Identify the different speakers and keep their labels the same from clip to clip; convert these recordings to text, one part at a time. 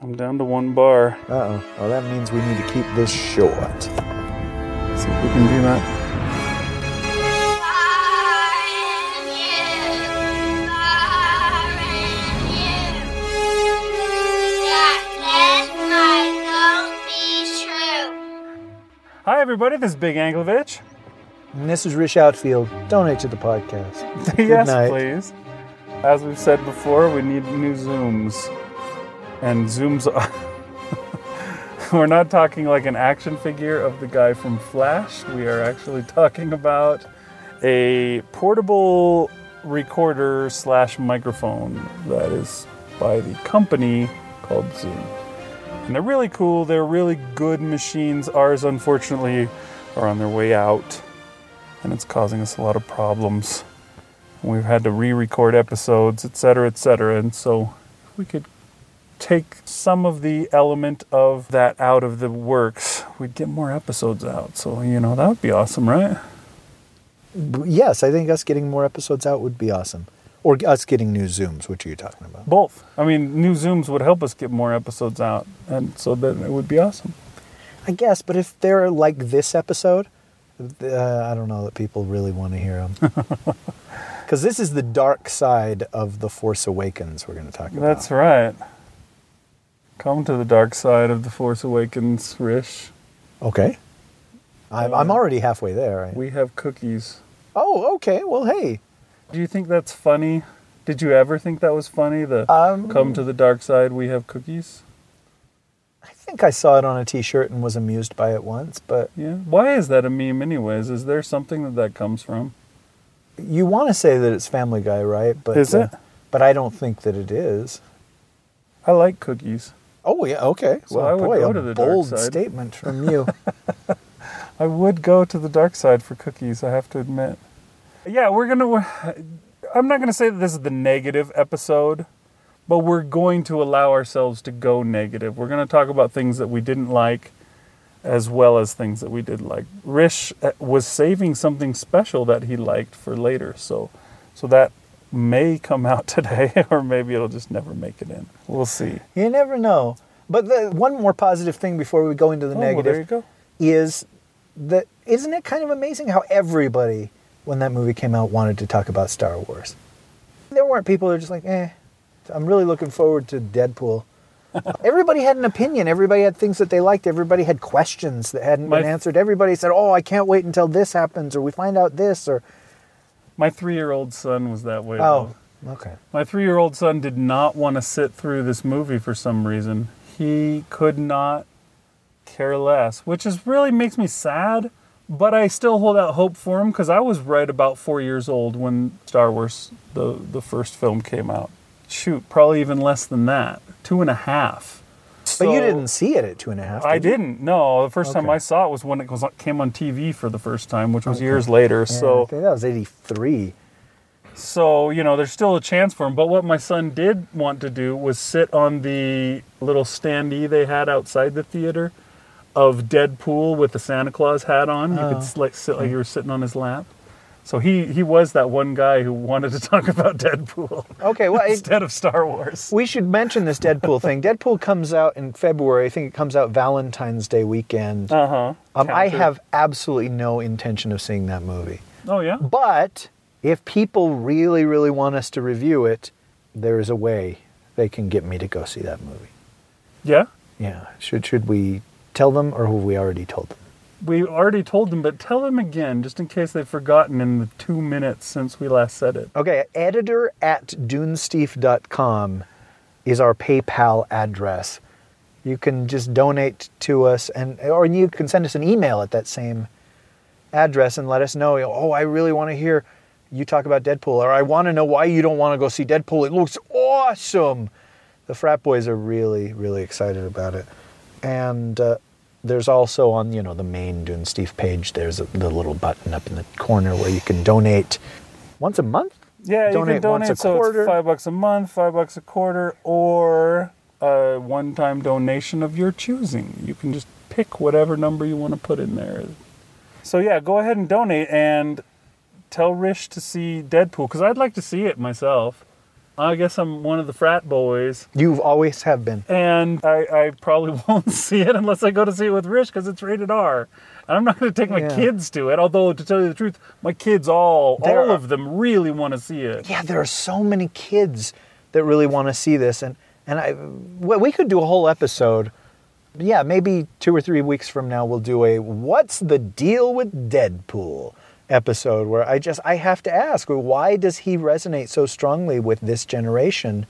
Speaker 1: I'm down to one bar.
Speaker 2: Uh oh. Well, that means we need to keep this short.
Speaker 1: See if we can do that. Hi, everybody. This is Big Anklevich.
Speaker 2: And this is Rish Outfield. Donate to the podcast.
Speaker 1: yes,
Speaker 2: night.
Speaker 1: please. As we've said before, we need new zooms. And zooms are. We're not talking like an action figure of the guy from Flash. We are actually talking about a portable recorder slash microphone that is by the company called Zoom. And they're really cool. They're really good machines. Ours, unfortunately, are on their way out. And it's causing us a lot of problems. We've had to re-record episodes, etc., etc. And so, if we could take some of the element of that out of the works, we'd get more episodes out. So, you know, that would be awesome, right?
Speaker 2: Yes, I think us getting more episodes out would be awesome. Or us getting new Zooms, which are you talking about?
Speaker 1: Both. I mean, new Zooms would help us get more episodes out, and so then it would be awesome.
Speaker 2: I guess, but if they're like this episode, uh, I don't know that people really want to hear them. Because this is the dark side of The Force Awakens we're going to talk about.
Speaker 1: That's right. Come to the dark side of the Force Awakens, Rish.
Speaker 2: Okay. I'm, I'm already halfway there. I-
Speaker 1: We have cookies.
Speaker 2: oh, okay. Well, hey.
Speaker 1: Do you think that's funny? Did you ever think that was funny? The
Speaker 2: Um,
Speaker 1: come to the dark side, we have cookies.
Speaker 2: I think I saw it on a T-shirt and was amused by it once, but
Speaker 1: Yeah. Why is that a meme, anyways? Is there something that that comes from?
Speaker 2: you want to say that it's Family Guy, right? But
Speaker 1: Is it?
Speaker 2: But I don't think that it is.
Speaker 1: I like cookies.
Speaker 2: Oh yeah, okay.
Speaker 1: So
Speaker 2: well,
Speaker 1: I would
Speaker 2: boy,
Speaker 1: go to the dark
Speaker 2: bold
Speaker 1: side.
Speaker 2: statement from you.
Speaker 1: I would go to the dark side for cookies, I have to admit. Yeah, we're going to. I'm not going to say that this is the negative episode, but we're going to allow ourselves to go negative. We're going to talk about things that we didn't like as well as things that we did like. Rish uh, was saving something special that he liked for later, so so that may come out today or maybe it'll just never make it in. We'll see.
Speaker 2: you never know. But the one more positive thing before we go into the
Speaker 1: Oh, well,
Speaker 2: negative
Speaker 1: go.
Speaker 2: is that isn't it kind of amazing how everybody when that movie came out wanted to talk about Star Wars. There weren't people who were just like, eh, I'm really looking forward to Deadpool. everybody had an opinion. Everybody had things that they liked. Everybody had questions that hadn't
Speaker 1: My-
Speaker 2: been answered. Everybody said, "Oh, I can't wait until this happens, or we find out this." Or
Speaker 1: My 3-year-old son was that way.
Speaker 2: oh, okay.
Speaker 1: My three year old son did not want to sit through this movie for some reason. He could not care less, which is really makes me sad. But I still hold out hope for him because I was right about four years old when Star Wars, the, the first film, came out. Shoot, probably even less than that. Two and a half.
Speaker 2: But you didn't see it at two and a half.
Speaker 1: I
Speaker 2: did you?
Speaker 1: didn't. No, the first time I saw it was when it was, came on TV for the first time, which was years later.
Speaker 2: Yeah,
Speaker 1: so
Speaker 2: I think that was '83.
Speaker 1: So, you know, there's still a chance for him. But what my son did want to do was sit on the little standee they had outside the theater of Deadpool with the Santa Claus hat on. You
Speaker 2: Oh,
Speaker 1: could like sit like you were sitting on his lap. So he, he was that one guy who wanted to talk about Deadpool
Speaker 2: Okay, well, it,
Speaker 1: instead of Star Wars.
Speaker 2: we should mention this Deadpool thing. Deadpool comes out in February. I think it comes out Valentine's Day weekend.
Speaker 1: Uh huh.
Speaker 2: Um, I have absolutely no intention of seeing that movie.
Speaker 1: Oh yeah.
Speaker 2: But if people really, really want us to review it, there is a way they can get me to go see that movie.
Speaker 1: Yeah.
Speaker 2: Yeah. Should should we tell them, or have we already told them?
Speaker 1: We already told them, but tell them again, just in case they've forgotten in the two minutes since we last said it.
Speaker 2: Okay, editor at dunesteef.com is our PayPal address. You can just donate to us, and or you can send us an email at that same address and let us know. Oh, I really want to hear you talk about Deadpool, or I want to know why you don't want to go see Deadpool. It looks awesome. The frat boys are really, really excited about it, and uh, there's also on you know the main Dunesteef page. There's a, the little button up in the corner where you can donate once a month.
Speaker 1: Yeah,
Speaker 2: Donate
Speaker 1: you can
Speaker 2: once
Speaker 1: donate
Speaker 2: a
Speaker 1: so
Speaker 2: quarter.
Speaker 1: it's five bucks a month, five bucks a quarter, or a one-time donation of your choosing. You can just pick whatever number you want to put in there. So yeah, go ahead and donate and tell Rish to see Deadpool because I'd like to see it myself. I guess I'm one of the frat boys.
Speaker 2: You've always have been.
Speaker 1: and I, I probably won't see it unless I go to see it with Rish because it's rated R. And I'm not going to take my
Speaker 2: Yeah.
Speaker 1: kids to it. Although to tell you the truth, my kids all
Speaker 2: There
Speaker 1: all
Speaker 2: are-
Speaker 1: of them really want to see it.
Speaker 2: Yeah, there are so many kids that really want to see this, and and I, well, we could do a whole episode. Yeah, maybe two or three weeks from now we'll do a "What's the deal with Deadpool" episode where I just I have to ask why does he resonate so strongly with this generation?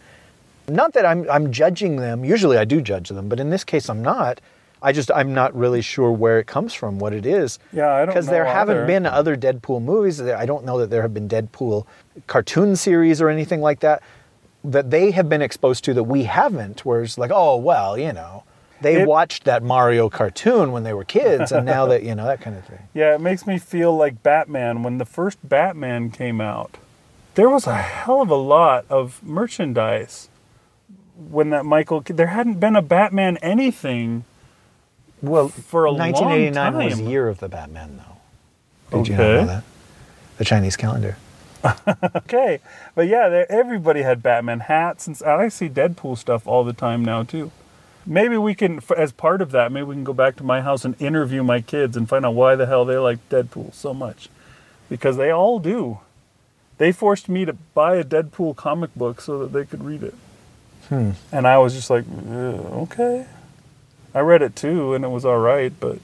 Speaker 2: Not that I'm I'm judging them. Usually I do judge them, but in this case I'm not. I just I'm not really sure where it comes from, what it is.
Speaker 1: Yeah, I don't know
Speaker 2: because there
Speaker 1: know
Speaker 2: haven't been other Deadpool movies. I don't know that there have been Deadpool cartoon series or anything like that that they have been exposed to that we haven't. Where it's like, oh well, you know, they
Speaker 1: It-
Speaker 2: watched that Mario cartoon when they were kids, and now that you know that kind of thing.
Speaker 1: Yeah, it makes me feel like Batman. When the first Batman came out, there was a hell of a lot of merchandise. When that Michael, there hadn't been a Batman anything
Speaker 2: Well,
Speaker 1: for a long
Speaker 2: 1989 was
Speaker 1: time.
Speaker 2: the year of the Batman, though. Did you know that? The Chinese calendar.
Speaker 1: Okay, but yeah, everybody had Batman hats, and I see Deadpool stuff all the time now too. Maybe we can, as part of that, maybe we can go back to my house and interview my kids and find out why the hell they like Deadpool so much, because they all do. They forced me to buy a Deadpool comic book so that they could read it,
Speaker 2: Hmm.
Speaker 1: and I was just like, "Uh, okay. I read it too, and it was all right, but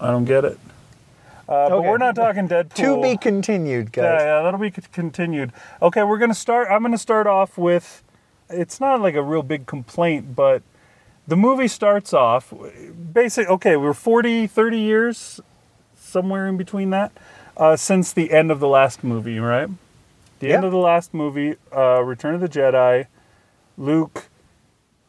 Speaker 1: I don't get it. Uh, But we're not talking Deadpool.
Speaker 2: To be continued, guys.
Speaker 1: Yeah, yeah, that'll be continued. Okay, we're gonna start. I'm gonna start off with. It's not like a real big complaint, but the movie starts off basic. Okay, we're 40, 30 years, somewhere in between that, uh, since the end of the last movie, right? The end of the last movie, uh, Return of the Jedi. Luke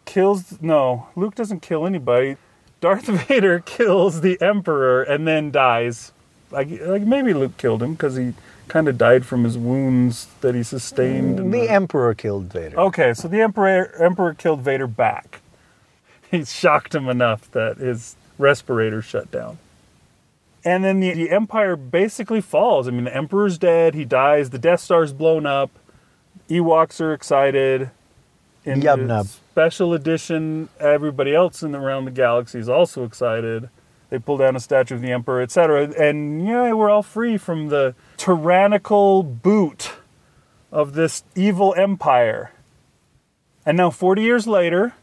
Speaker 1: kills. No, Luke doesn't kill anybody. Darth Vader kills the Emperor and then dies. Like, like maybe Luke killed him because he kind of died from his wounds that he sustained. in
Speaker 2: The Emperor killed Vader.
Speaker 1: Okay, so the Emperor Emperor killed Vader back. He shocked him enough that his respirator shut down. And then the, the Empire basically falls. I mean, the Emperor's dead. He dies. The Death Star's blown up. Ewoks are excited. In
Speaker 2: Yub-nub.
Speaker 1: special edition, everybody else in around the galaxy is also excited. They pull down a statue of the Emperor, etc. And yeah, we're all free from the tyrannical boot of this evil empire. And now, 40 years later,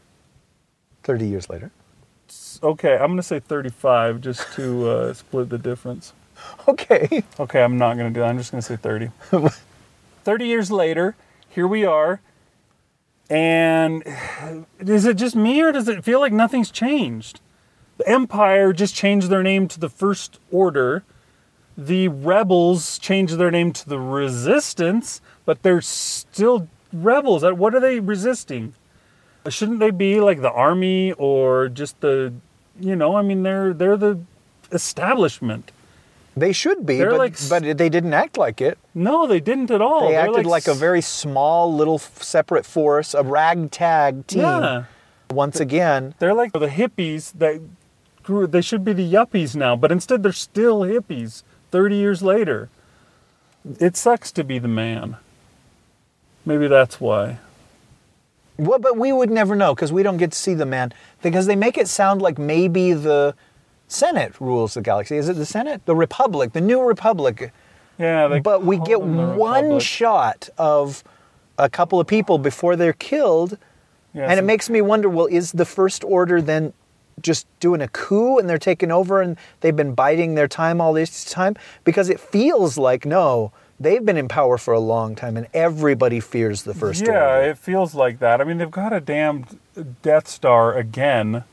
Speaker 2: 30 years later.
Speaker 1: okay, I'm going to say 35 just to uh, split the difference.
Speaker 2: Okay.
Speaker 1: Okay, I'm not going to do that. I'm just going to say 30. 30 years later, here we are. And is it just me or does it feel like nothing's changed? The Empire just changed their name to the First Order. The rebels changed their name to the Resistance, but they're still rebels. Uh, What are they resisting? Shouldn't they be like the army or just the, you know, I mean, they're they're the establishment.
Speaker 2: They should be, but,
Speaker 1: like
Speaker 2: but they didn't act like it.
Speaker 1: No, they didn't at all.
Speaker 2: They
Speaker 1: They're
Speaker 2: acted like, a very small little separate force, a ragtag team.
Speaker 1: Yeah.
Speaker 2: Once again,
Speaker 1: They're like the hippies that grew. They should be the yuppies now, but instead they're still hippies. Thirty years later, it sucks to be the man. Maybe that's why.
Speaker 2: well, but we would never know because we don't get to see the man because they make it sound like maybe the Senate rules the galaxy. Is it the Senate? The Republic, the new Republic.
Speaker 1: Yeah, they
Speaker 2: but we get one
Speaker 1: Republic.
Speaker 2: shot of a couple of people before they're killed,
Speaker 1: Yeah,
Speaker 2: and it makes me wonder well, is the First Order then just doing a coup and they're taking over and they've been biding their time all this time? Because it feels like, no, they've been in power for a long time and everybody fears the First
Speaker 1: yeah,
Speaker 2: Order.
Speaker 1: it feels like that. I mean, they've got a damned Death Star again,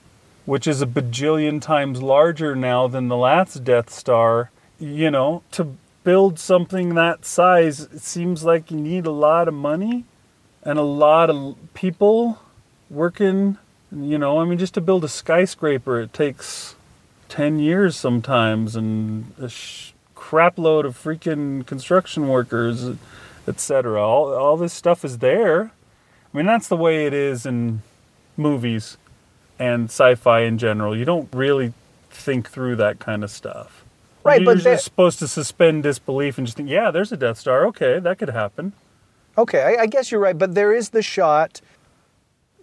Speaker 1: which is a bajillion times larger now than the last Death Star. You know, to build something that size, it seems like you need a lot of money and a lot of people working. You know, I mean, just to build a skyscraper, it takes 10 years sometimes and a sh- crap load of freaking construction workers, etc. All, all this stuff is there. I mean, that's the way it is in movies and sci-fi in general. You don't really think through that kind of stuff.
Speaker 2: Right, but
Speaker 1: You're
Speaker 2: but there-
Speaker 1: supposed to suspend disbelief and just think, yeah, there's a Death Star. Okay, that could happen.
Speaker 2: Okay, I, I guess you're right, but there is the shot,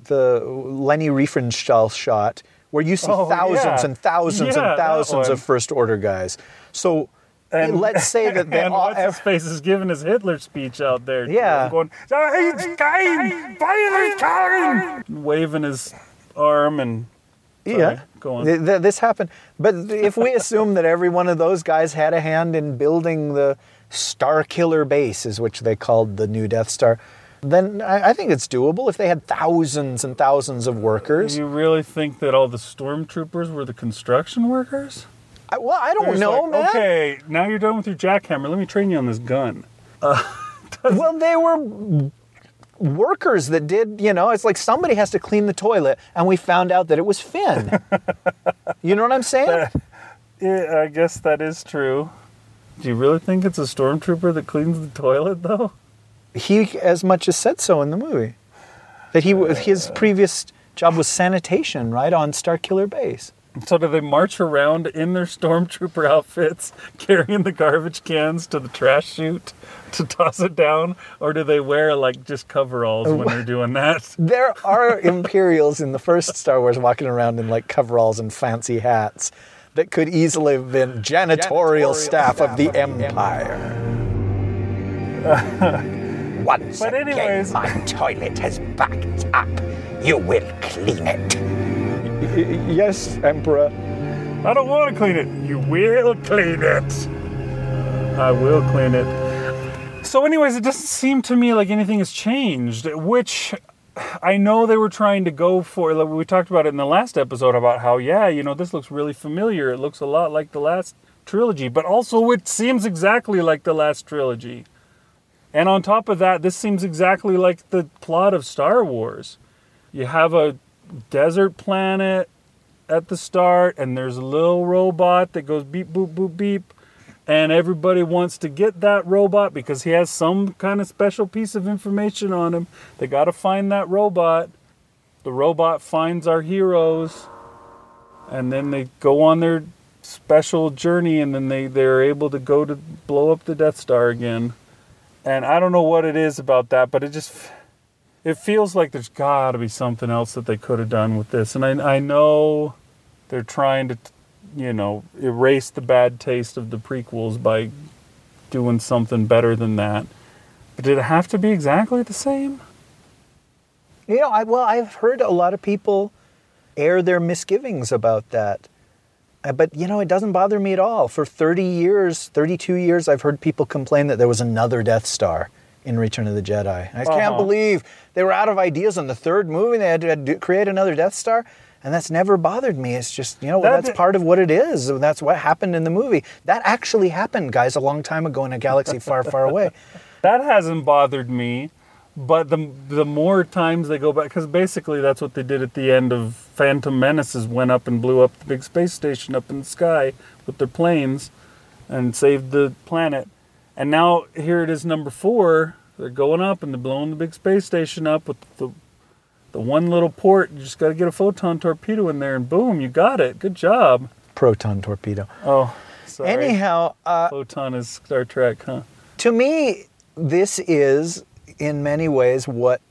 Speaker 2: the Leni Riefenstahl shot, where you see
Speaker 1: Oh,
Speaker 2: thousands
Speaker 1: yeah.
Speaker 2: and thousands
Speaker 1: Yeah,
Speaker 2: and thousands of first order guys. So let's say that they
Speaker 1: and
Speaker 2: all.
Speaker 1: what's his face is giving his Hitler speech out there. too.
Speaker 2: Yeah.
Speaker 1: going "It's kein Feiertag!" waving his arm and sorry,
Speaker 2: yeah,
Speaker 1: go on.
Speaker 2: Th- th- this happened. But if we assume that every one of those guys had a hand in building the Starkiller base, is which they called the new Death Star, then I, I think it's doable. If they had thousands and thousands of workers, Do
Speaker 1: you really think that all the stormtroopers were the construction workers?
Speaker 2: I, well, I don't know,
Speaker 1: like,
Speaker 2: man.
Speaker 1: Okay, now you're done with your jackhammer. Let me train you on this gun.
Speaker 2: Well, they were workers that did, you know, it's like somebody has to clean the toilet, and we found out that it was Finn. you know what I'm saying?
Speaker 1: Yeah, I guess that is true. Do you really think it's a stormtrooper that cleans the toilet, though?
Speaker 2: He as much as said so in the movie. That he his uh, previous job was sanitation, right, on Starkiller Base.
Speaker 1: So do they march around in their stormtrooper outfits, carrying the garbage cans to the trash chute to toss it down, or do they wear like just coveralls when they're doing that?
Speaker 2: There are Imperials in the first Star Wars walking around in like coveralls and fancy hats that could easily have been janitorial, staff, of the Empire.
Speaker 3: Once
Speaker 1: But
Speaker 3: again,
Speaker 1: anyways-
Speaker 3: my toilet has backed up. You will clean it.
Speaker 2: yes, Emperor.
Speaker 1: I don't want to clean it. You will clean it. I will clean it. So, anyways, it doesn't seem to me like anything has changed, which I know they were trying to go for. Like we talked about it in the last episode about how, yeah, you know, this looks really familiar. It looks a lot like the last trilogy, but also it seems exactly like the last trilogy. And on top of that, this seems exactly like the plot of Star Wars. You have a desert planet at the start, and there's a little robot that goes beep, boop, boop, beep. And everybody wants to get that robot because he has some kind of special piece of information on him. They got to find that robot. The robot finds our heroes, and then they go on their special journey, and then they, they're able to go to blow up the Death Star again. And I don't know what it is about that, but it just it feels like there's got to be something else that they could have done with this. And I I know they're trying to you know erase the bad taste of the prequels by doing something better than that. But did it have to be exactly the same?
Speaker 2: You know, I, well, I've heard a lot of people air their misgivings about that. Uh, But, you know, it doesn't bother me at all. For 30 years, 32 years, I've heard people complain that there was another Death Star in Return of the Jedi. I can't
Speaker 1: Uh-huh.
Speaker 2: believe they were out of ideas on the third movie. They had to create another Death Star. And that's never bothered me. It's just, you know,
Speaker 1: That-
Speaker 2: that's part of what it is. That's what happened in the movie. That actually happened, guys, a long time ago in a galaxy far, far away.
Speaker 1: That hasn't bothered me, but the the more times they go back, because basically that's what they did at the end of Phantom Menaces, went up and blew up the big space station up in the sky with their planes, and saved the planet. And now here it is, number four. They're going up and they're blowing the big space station up with the the one little port. You just got to get a photon torpedo in there, and boom, you got it. Good job.
Speaker 2: Proton torpedo.
Speaker 1: Oh, sorry.
Speaker 2: Anyhow, uh,
Speaker 1: photon is Star Trek, huh?
Speaker 2: to me, this is in many ways what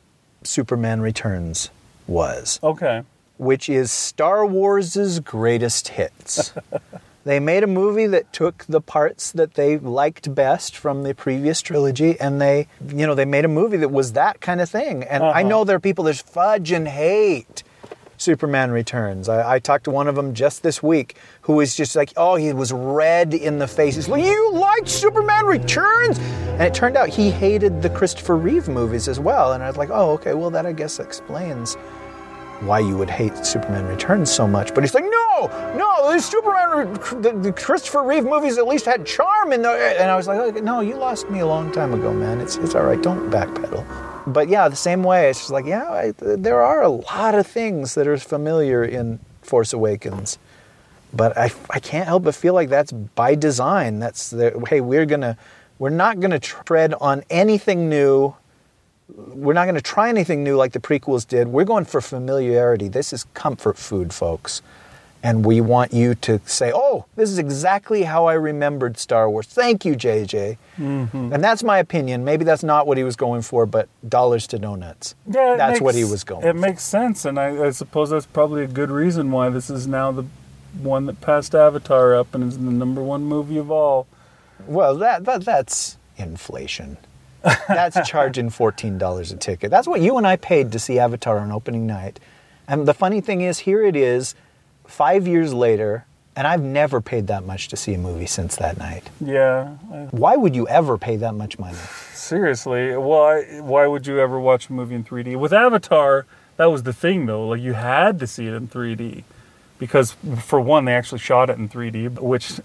Speaker 2: Superman Returns was,
Speaker 1: Okay.
Speaker 2: which is Star Wars' greatest hits. they made a movie that took the parts that they liked best from the previous trilogy and they, you know, they made a movie that was that kind of thing. And I
Speaker 1: Uh-huh.
Speaker 2: know there are people that fudge and hate Superman Returns. I, I talked to one of them just this week who was just like, oh, he was red in the face. He's like, you like Superman Returns? And it turned out he hated the Christopher Reeve movies as well. And I was like, oh, okay, well, that I guess explains why you would hate Superman Returns so much. But he's like, no, no, the Superman, the, the Christopher Reeve movies at least had charm in. And I was like, oh, no, you lost me a long time ago, man. It's it's all right. Don't backpedal. But yeah, the same way. It's just like, yeah, I, there are a lot of things that are familiar in Force Awakens. But I, I can't help but feel like that's by design. That's the, hey, we're gonna, we're not gonna tread on anything new we're not to try anything new like the prequels did. We're going for familiarity. This is comfort food, folks. And we want you to say, oh, this is exactly how I remembered Star Wars. Thank you, JJ.
Speaker 1: Mm-hmm.
Speaker 2: And that's my opinion. Maybe that's not what he was going for, but dollars to donuts.
Speaker 1: Yeah,
Speaker 2: that's what he was going
Speaker 1: It
Speaker 2: for.
Speaker 1: makes sense, and I, I suppose that's probably a good reason why this is now the one that passed Avatar up and is the number one movie of all.
Speaker 2: Well, that, that that's inflation. That's charging fourteen dollars a ticket. That's what you and I paid to see Avatar on opening night. And the funny thing is, here it is, five years later, and I've never paid that much to see a movie since that night.
Speaker 1: Yeah,
Speaker 2: Why would you ever pay that much money?
Speaker 1: seriously. Why? Why would you ever watch a movie in 3D? With Avatar, that was the thing, though. Like you had to see it in 3D because, for one, they actually shot it in 3D. Which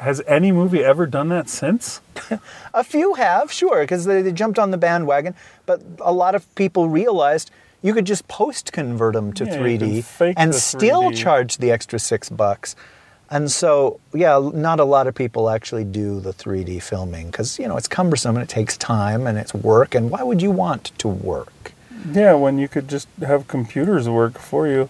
Speaker 1: has any movie ever done that since?
Speaker 2: A few have, sure, because they, they jumped on the bandwagon, but a lot of people realized you could just post convert them to
Speaker 1: Yeah,
Speaker 2: 3D and still
Speaker 1: 3D.
Speaker 2: charge the extra six bucks. And so, yeah, not a lot of people actually do the 3D filming because, you know, it's cumbersome and it takes time and it's work. And why would you want to work?
Speaker 1: Yeah, when you could just have computers work for you.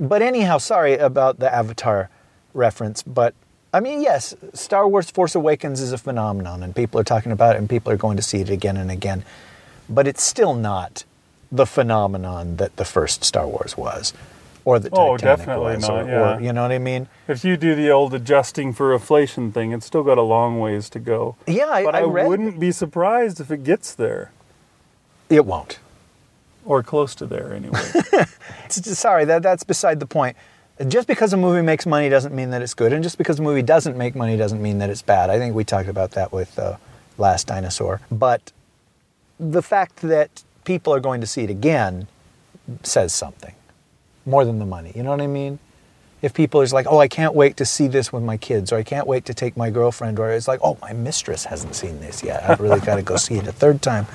Speaker 2: But anyhow, sorry about the Avatar reference, but I mean, yes, Star Wars Force Awakens is a phenomenon and people are talking about it and people are going to see it again and again. But it's still not the phenomenon that the first Star Wars was or that
Speaker 1: Oh,
Speaker 2: Titanic
Speaker 1: definitely
Speaker 2: was
Speaker 1: not,
Speaker 2: or,
Speaker 1: yeah.
Speaker 2: or you know what I mean?
Speaker 1: If you do the old adjusting for inflation thing, it's still got a long ways to go.
Speaker 2: Yeah, I,
Speaker 1: But I,
Speaker 2: I
Speaker 1: wouldn't be surprised if it gets there,
Speaker 2: it won't.
Speaker 1: or close to there anyway.
Speaker 2: Sorry, that that's beside the point. Just because a movie makes money doesn't mean that it's good, and just because a movie doesn't make money doesn't mean that it's bad. I think we talked about that with uh, Last Dinosaur. But the fact that people are going to see it again says something more than the money. You know what I mean? If people are like, oh, I can't wait to see this with my kids, or I can't wait to take my girlfriend, or it's like, oh, my mistress hasn't seen this yet. I've really got to go see it a third time.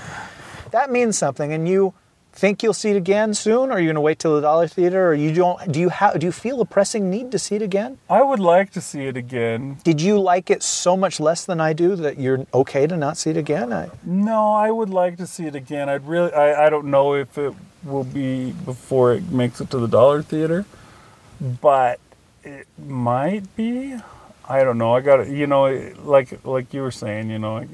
Speaker 2: That means something, and you think you'll see it again soon, or are you going to wait till the dollar theater, or you don't? Do you have? Do you feel a pressing need to see it again?
Speaker 1: I would like to see it again.
Speaker 2: Did you like it so much less than I do that you're okay to not see it again? I,
Speaker 1: No, I would like to see it again. I'd really, I, I don't know if it will be before it makes it to the dollar theater, but it might be. I don't know. I got you know, like like you were saying, you know, I,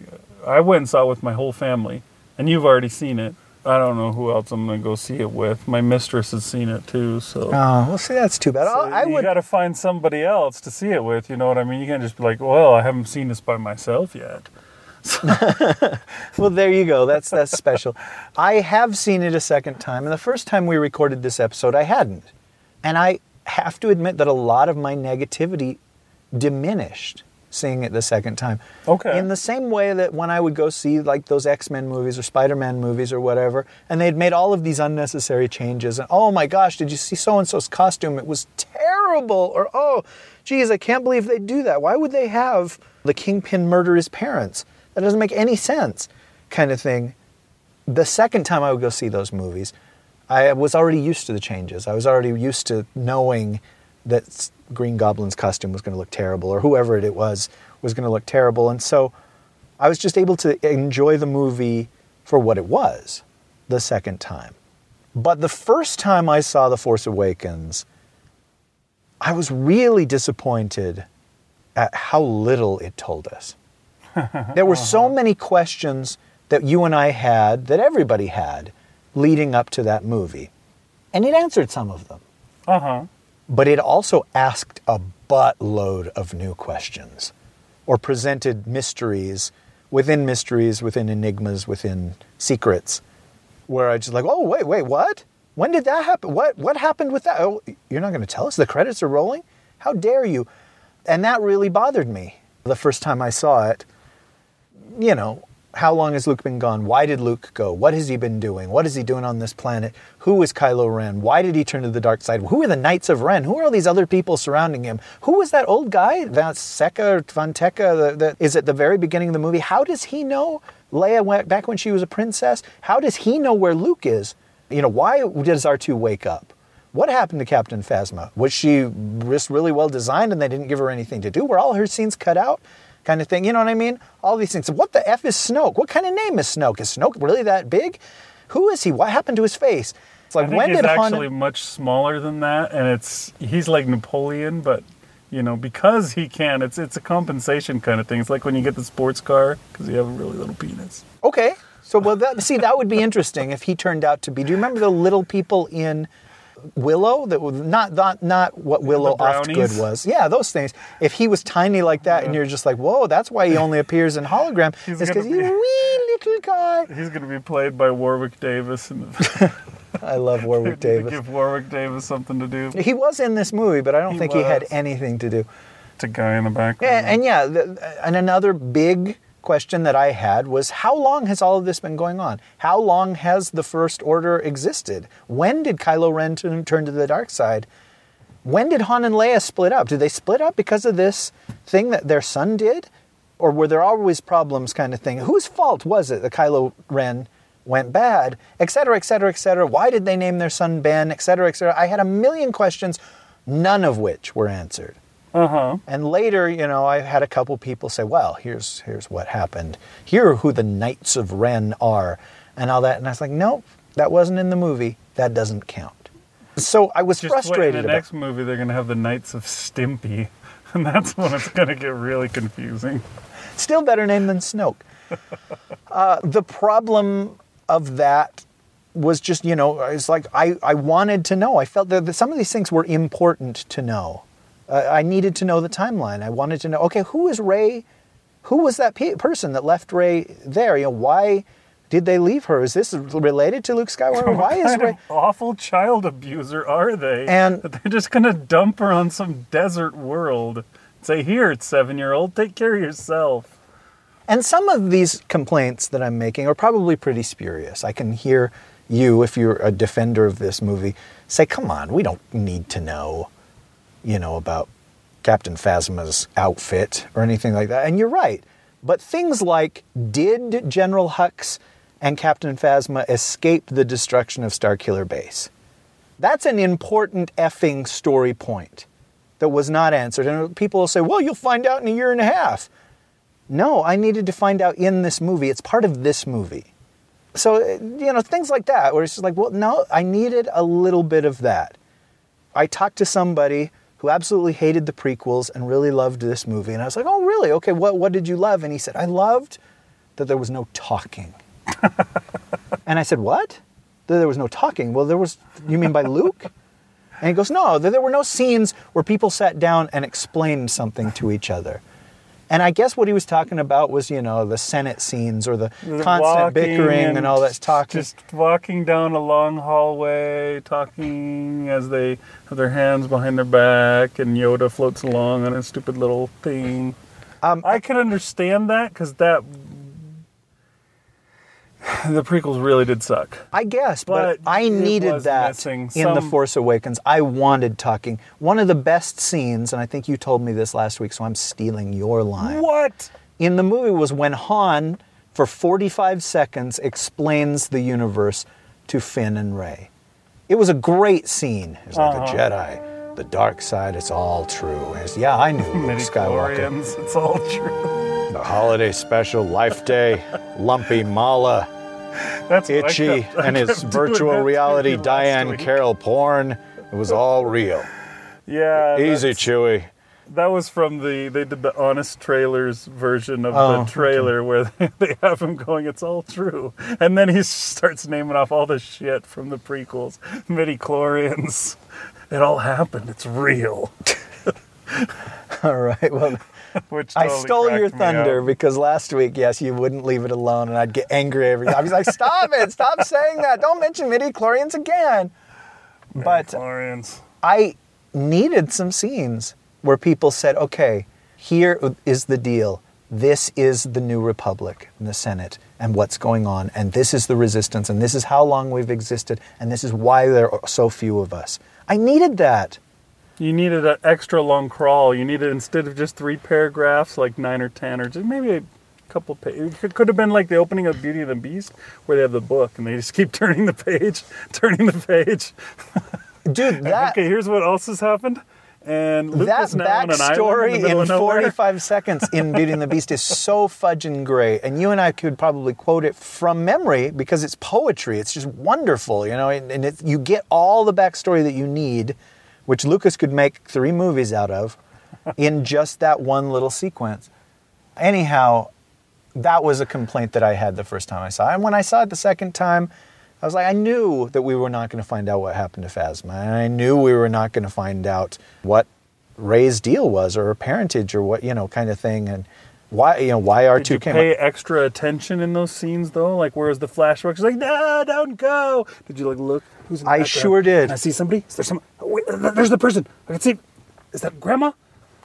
Speaker 1: I went and saw it with my whole family, and you've already seen it. I don't know who else I'm gonna go see it with. My mistress has seen it too, so.
Speaker 2: oh, well, see, that's too bad.
Speaker 1: So
Speaker 2: I, I
Speaker 1: you
Speaker 2: would.
Speaker 1: got to find somebody else to see it with. You know what I mean? You can't just be like, "Well, I haven't seen this by myself yet."
Speaker 2: Well, there you go. That's that's special. I have seen it a second time, and the first time we recorded this episode, I hadn't, and I have to admit that a lot of my negativity diminished seeing it the second time.
Speaker 1: Okay.
Speaker 2: In the same way that when I would go see like those X Men movies or Spider Man movies or whatever, and they'd made all of these unnecessary changes, and oh my gosh, did you see so and so's costume? It was terrible. Or oh, geez, I can't believe they do that. Why would they have the kingpin murder his parents? That doesn't make any sense, kind of thing. The second time I would go see those movies, I was already used to the changes. I was already used to knowing that Green Goblin's costume was going to look terrible, or whoever it was was going to look terrible, and so I was just able to enjoy the movie for what it was the second time. But the first time I saw The Force Awakens, I was really disappointed at how little it told us. There were so many questions that you and I had, that everybody had, leading up to that movie. And it answered some of them.
Speaker 1: Uh huh.
Speaker 2: But it also asked a buttload of new questions or presented mysteries within mysteries, within enigmas, within secrets, where I just like, oh, wait, wait, what? When did that happen? What, what happened with that? Oh, you're not going to tell us? The credits are rolling? How dare you? And that really bothered me the first time I saw it. You know, how long has Luke been gone? Why did Luke go? What has he been doing? What is he doing on this planet? Who is Kylo Ren? Why did he turn to the dark side? Who are the Knights of Ren? Who are all these other people surrounding him? Who was that old guy, Van Seca or Van Tekka, that is at the very beginning of the movie? How does he know Leia went back when she was a princess? How does he know where Luke is? You know, why does R2 wake up? What happened to Captain Phasma? Was she just really well designed and they didn't give her anything to do? Were all her scenes cut out? Kind of thing. You know what I mean? All these things. What the F is Snoke? What kind of name is Snoke? Is Snoke really that big? Who is he? What happened to his face? It's like when
Speaker 1: he's
Speaker 2: did Han?
Speaker 1: actually much smaller than that, and it's he's like Napoleon, but you know because he can, it's it's a compensation kind of thing. It's like when you get the sports car because you have a really little penis.
Speaker 2: Okay. So well, that, see, that would be interesting if he turned out to be. Do you remember the little people in Willow? That was not not not what Willow
Speaker 1: Ufgood
Speaker 2: was. Yeah, those things. If he was tiny like that, and you're just like, whoa, that's why he only appears in hologram.
Speaker 1: He's
Speaker 2: it's because
Speaker 1: gonna
Speaker 2: he's a
Speaker 1: be-
Speaker 2: wee little guy.
Speaker 1: He's going to be played by Warwick Davis, and the,
Speaker 2: I love Warwick Davis.
Speaker 1: give Warwick Davis something to do.
Speaker 2: He was in this movie, but I don't
Speaker 1: He
Speaker 2: think he had anything to do.
Speaker 1: It's a guy in the background.
Speaker 2: Yeah, and yeah, the, and another big question that I had was how long has all of this been going on? How long has the First Order existed? When did Kylo Ren turn, to the dark side? When did Han and Leia split up? Did they split up because of this thing that their son did? Or were there always problems kind of thing? Whose fault was it that Kylo Ren went bad, et cetera, et cetera, et cetera? Why did they name their son Ben, et cetera, et cetera? I had a million questions, none of which were answered.
Speaker 1: Uh huh.
Speaker 2: And later, you know, I had a couple people say, "Well, here's here's what happened. Here are who the Knights of Ren are," and all that. And I was like, "Nope, that wasn't in the movie. That doesn't count." So I was
Speaker 1: Just wait, in the next movie, they're going to have the Knights of Stimpy, and that's when it's going to get really confusing.
Speaker 2: Still better name than Snoke. uh, the problem of that was just, you know, it's like I, I wanted to know. I felt that some of these things were important to know. Uh, I needed to know the timeline. I wanted to know, okay, who is Rey? Who was that pe- person that left Rey there? You know, why did they leave her? Is this related to Luke Skywalker? Why is Rey?
Speaker 1: of awful child abuser are they?
Speaker 2: And-
Speaker 1: that they're just going to dump her on some desert world. Say, here, it's seven year old, take care of yourself.
Speaker 2: And some of these complaints that I'm making are probably pretty spurious. I can hear you, if you're a defender of this movie, say, come on, we don't need to know, you know, about Captain Phasma's outfit or anything like that. And you're right. But things like, did General Hux and Captain Phasma escape the destruction of Starkiller Base? That's an important effing story point that was not answered. And people will say, well, you'll find out in a year and a half. No, I needed to find out in this movie. It's part of this movie. So, you know, things like that, where it's just like, well, no, I needed a little bit of that. I talked to somebody who absolutely hated the prequels and really loved this movie. And I was like, oh, really? Okay, what, what did you love? And he said, I loved that there was no talking. and I said, what? That there was no talking? Well, there was, you mean by Luke? And he goes, no, that there were no scenes where people sat down and explained something to each other. And I guess what he was talking about was, you know, the Senate scenes or the
Speaker 1: They're
Speaker 2: constant bickering and, all that talking.
Speaker 1: Just walking down a long hallway, talking as they have their hands behind their back, and Yoda floats along on a stupid little thing.
Speaker 2: Um,
Speaker 1: I can understand that because that the prequels really did suck.
Speaker 2: I guess, but,
Speaker 1: But
Speaker 2: I needed that
Speaker 1: missing
Speaker 2: in The Force Awakens. I wanted talking. One of the best scenes, and I think you told me this last week, so I'm stealing your line.
Speaker 1: What?
Speaker 2: In the movie was when Han, for 45 seconds, explains the universe to Finn and Rey. It was a great scene. It's like
Speaker 1: Uh-huh.
Speaker 2: the Jedi, the dark side, it's all true. It's, yeah, I knew Luke Skywalker.
Speaker 1: It's all true.
Speaker 2: The holiday special, Life Day, Lumpy Malla.
Speaker 1: That's
Speaker 2: Itchy
Speaker 1: kept-
Speaker 2: and his virtual reality Diane. Carroll porn. It was all real.
Speaker 1: Yeah,
Speaker 2: Easy, Chewie.
Speaker 1: That was from the they did the honest trailers version of
Speaker 2: Oh,
Speaker 1: the trailer where they, they have him going, "It's all true," and then he starts naming off all the shit from the prequels, midi chlorians. It all happened. It's real.
Speaker 2: All right. Well,
Speaker 1: Which
Speaker 2: I stole your thunder because last week, yes, you wouldn't leave it alone, and I'd get angry every time. I was like, "Stop it! Stop saying that! Don't mention midi chlorians again." But
Speaker 1: Midi-chlorians.
Speaker 2: I needed some scenes where people said, okay, here is the deal. This is the new republic in the Senate and what's going on, and this is the resistance, and this is how long we've existed, and this is why there are so few of us. I needed that.
Speaker 1: You needed an extra long crawl. You needed instead of just three paragraphs, like nine or ten, or just maybe a couple pages. It could have been like the opening of Beauty and the Beast, where they have the book and they just keep turning the page, turning the page.
Speaker 2: Dude, that.
Speaker 1: okay, here's what else has happened. and Luke
Speaker 2: that
Speaker 1: is now on an island
Speaker 2: backstory
Speaker 1: in,
Speaker 2: in 45 seconds in Beauty and the Beast is so fudging great. And you and I could probably quote it from memory because it's poetry. It's just wonderful, you know, and, and it, you get all the backstory that you need, which Lucas could make three movies out of in just that one little sequence. Anyhow, that was a complaint that I had the first time I saw it. And when I saw it the second time, I was like, I knew that we were not going to find out what happened to Phasma. And I knew we were not going to find out what Rey's deal was or her parentage or what, you know, kind of thing. And why, you know, why R2
Speaker 1: Did you
Speaker 2: came
Speaker 1: pay extra attention in those scenes though? Like where's the flashback? She's like, no, don't go. Did you like look? Who's in the
Speaker 2: I
Speaker 1: background?
Speaker 2: sure did.
Speaker 1: I see somebody. Is there some? Oh, wait, there's the person. I can see. Is that grandma?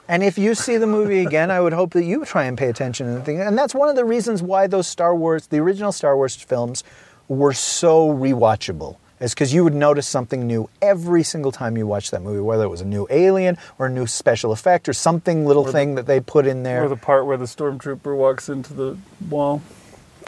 Speaker 2: And if you see the movie again, I would hope that you try and pay attention and things. And that's one of the reasons why those Star Wars, the original Star Wars films, were so rewatchable. Is because you would notice something new every single time you watched that movie, whether it was a new alien or a new special effect or something little thing that they put in there.
Speaker 1: Or the part where the stormtrooper walks into the wall.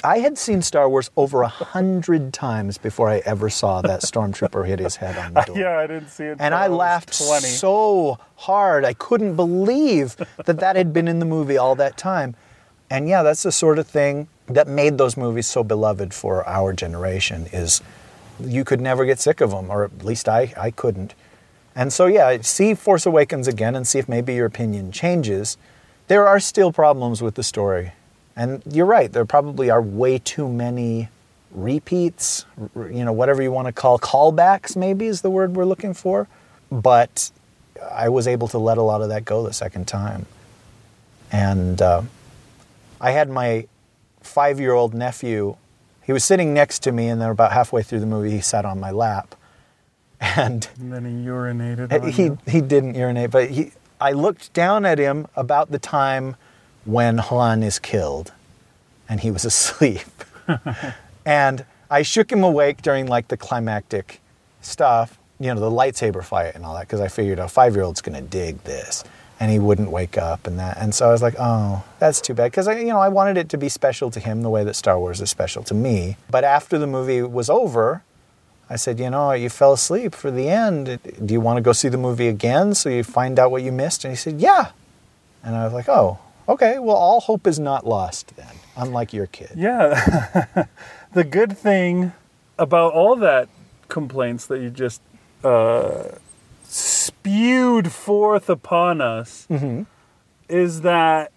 Speaker 2: I had seen Star Wars over a hundred times before I ever saw that stormtrooper hit his head on the door.
Speaker 1: Yeah, I didn't see it.
Speaker 2: And I laughed
Speaker 1: 20.
Speaker 2: so hard. I couldn't believe that that had been in the movie all that time. And yeah, that's the sort of thing that made those movies so beloved for our generation is you could never get sick of them, or at least I, I couldn't. And so yeah, see Force Awakens again and see if maybe your opinion changes. There are still problems with the story. And you're right, there probably are way too many repeats, you know, whatever you want to call callbacks maybe is the word we're looking for. But I was able to let a lot of that go the second time. And uh, I had my five year old nephew, he was sitting next to me, and then about halfway through the movie, he sat on my lap. And
Speaker 1: And then he urinated.
Speaker 2: He,
Speaker 1: you.
Speaker 2: he didn't urinate, but he, I looked down at him about the time when Han is killed, and he was asleep. and I shook him awake during like the climactic stuff, you know, the lightsaber fight and all that, because I figured a five year old's to dig this. And he wouldn't wake up and that. And so I was like, oh, that's too bad. Because, I, you know, I wanted it to be special to him the way that Star Wars is special to me. But after the movie was over, I said, you know, you fell asleep for the end. Do you want to go see the movie again so you find out what you missed? And he said, yeah. And I was like, oh, okay. Well, all hope is not lost then, unlike your kid.
Speaker 1: Yeah. the good thing about all that complaints that you just uh, spewed forth upon us is that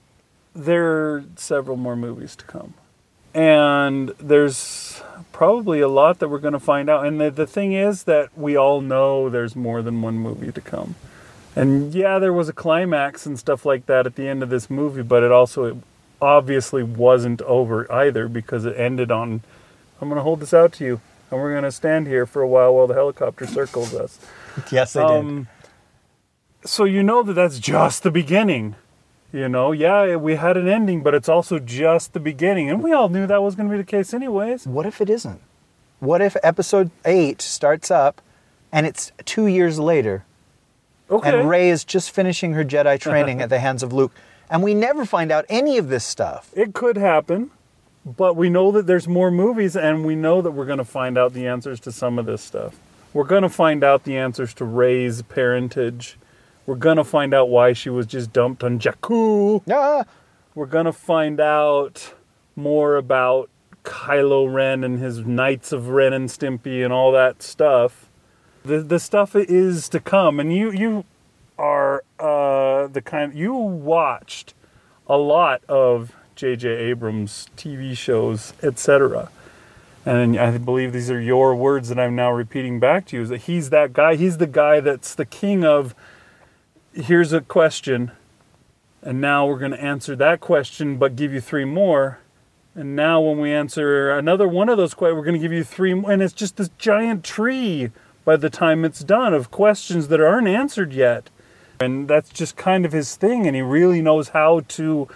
Speaker 1: there are several more movies to come. And there's probably a lot that we're going to find out. And the, the thing is that we all know there's more than one movie to come. And yeah, there was a climax and stuff like that at the end of this movie, but it also it obviously wasn't over either because it ended on I'm going to hold this out to you and we're going to stand here for a while while the helicopter circles us.
Speaker 2: Yes, they did.
Speaker 1: Um, so you know that that's just the beginning. You know, yeah, we had an ending, but it's also just the beginning. And we all knew that was going to be the case anyways.
Speaker 2: What if it isn't? What if episode eight starts up and it's two years later
Speaker 1: Okay.
Speaker 2: and Rey is just finishing her Jedi training at the hands of Luke and we never find out any of this stuff?
Speaker 1: It could happen, but we know that there's more movies, and we know that we're going to find out the answers to some of this stuff. We're going to find out the answers to Rey's parentage. We're going to find out why she was just dumped on Jakku.
Speaker 2: Ah,
Speaker 1: We're going to find out more about Kylo Ren and his Knights of Ren and Stimpy and all that stuff. The the stuff is to come, and you you are uh, the kind you watched a lot of J.J. Abrams TV shows, etc. And I believe these are your words that I'm now repeating back to you. Is that he's that guy? He's the guy that's the king of. Here's a question, and now we're going to answer that question, but give you three more. And now, when we answer another one of those questions, we're going to give you three. And it's just this giant tree by the time it's done of questions that aren't answered yet. And that's just kind of his thing. And he really knows how to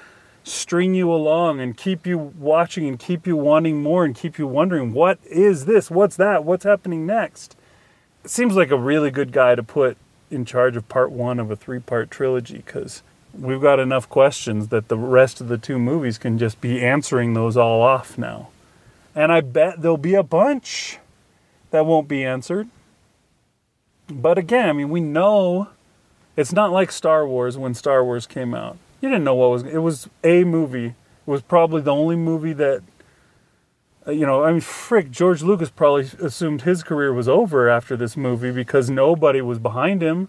Speaker 1: string you along and keep you watching and keep you wanting more and keep you wondering what is this? What's that? What's happening next? It seems like a really good guy to put in charge of part one of a three part trilogy because we've got enough questions that the rest of the two movies can just be answering those all off now. And I bet there'll be a bunch that won't be answered. But again, I mean, we know It's not like Star Wars when Star Wars came out. You didn't know what was. It was a movie. It was probably the only movie that. uh, You know, I mean, frick, George Lucas probably assumed his career was over after this movie because nobody was behind him.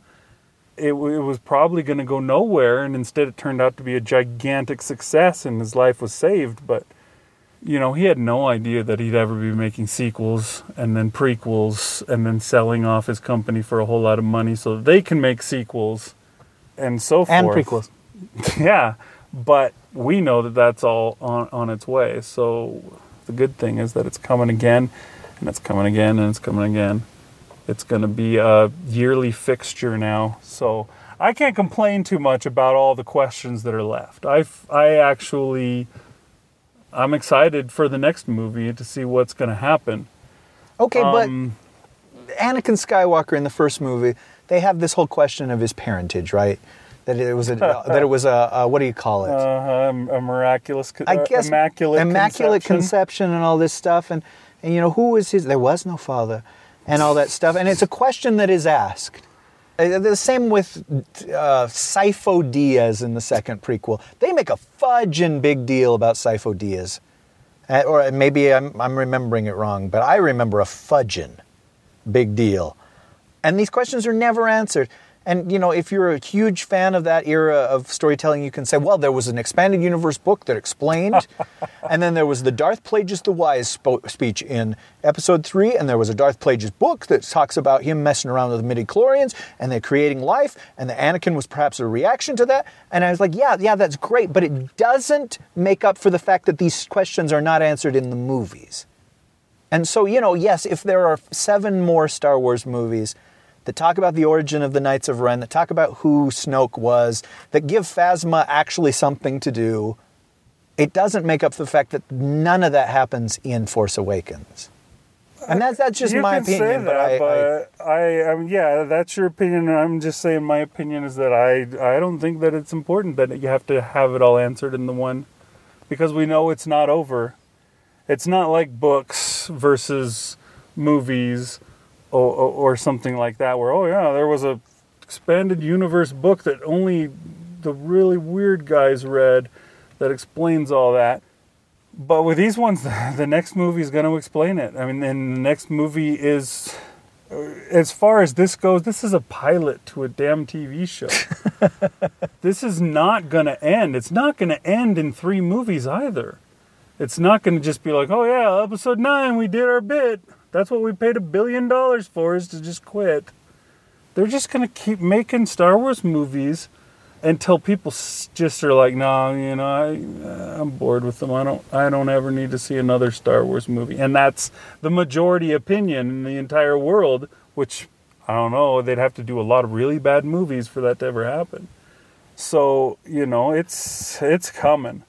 Speaker 1: It, it was probably going to go nowhere, and instead it turned out to be a gigantic success, and his life was saved. But you know, he had no idea that he'd ever be making sequels and then prequels and then selling off his company for a whole lot of money so they can make sequels and so forth.
Speaker 2: And prequels.
Speaker 1: yeah, but we know that that's all on, on its way. So the good thing is that it's coming again, and it's coming again, and it's coming again. It's going to be a yearly fixture now. So I can't complain too much about all the questions that are left. I, I actually, I'm excited for the next movie to see what's going to happen.
Speaker 2: Okay,
Speaker 1: Um,
Speaker 2: but Anakin Skywalker in the first movie, they have this whole question of his parentage, right? That it was a that it was a, a what do you call it?
Speaker 1: Uh, a miraculous,
Speaker 2: I
Speaker 1: uh,
Speaker 2: guess
Speaker 1: immaculate,
Speaker 2: immaculate
Speaker 1: conception.
Speaker 2: conception. and all this stuff, and and you know who was his? There was no father, and all that stuff, and it's a question that is asked. Uh, The same with uh, Sifo Dyas in the second prequel. They make a fudging big deal about Sifo Dyas, Uh, or maybe I'm, I'm remembering it wrong, but I remember a fudging big deal. And these questions are never answered. And you know, if you're a huge fan of that era of storytelling, you can say, well, there was an expanded universe book that explained, and then there was the Darth Plagueis the Wise spo- speech in episode three, and there was a Darth Plagueis book that talks about him messing around with the midi-chlorians and they're creating life, and the Anakin was perhaps a reaction to that. And I was like, yeah, yeah, that's great, but it doesn't make up for the fact that these questions are not answered in the movies. And so, you know, yes, if there are seven more Star Wars movies that talk about the origin of the Knights of Ren, that talk about who Snoke was, that give Phasma actually something to do, it doesn't make up for the fact that none of that happens in Force Awakens. And that's, that's just
Speaker 1: you
Speaker 2: my
Speaker 1: can
Speaker 2: opinion.
Speaker 1: say
Speaker 2: but I,
Speaker 1: but I, I, mean, yeah, that's your opinion. I'm just saying my opinion is that I, I don't think that it's important that you have to have it all answered in the one, because we know it's not over. It's not like books versus movies, or, or, or something like that, where oh yeah, there was a expanded universe book that only the really weird guys read that explains all that. But with these ones, the next movie is going to explain it. I mean, and the next movie is, uh, as far as this goes, this is a pilot to a damn TV show. this is not going to end. It's not going to end in three movies either. It's not going to just be like, oh yeah, episode nine, we did our bit. That's what we paid a billion dollars for, is to just quit. They're just going to keep making Star Wars movies until people just are like, no, you know, I, I'm bored with them. I don't, I don't ever need to see another Star Wars movie. And that's the majority opinion in the entire world. Which I don't know. They'd have to do a lot of really bad movies for that to ever happen. So you know, it's it's coming.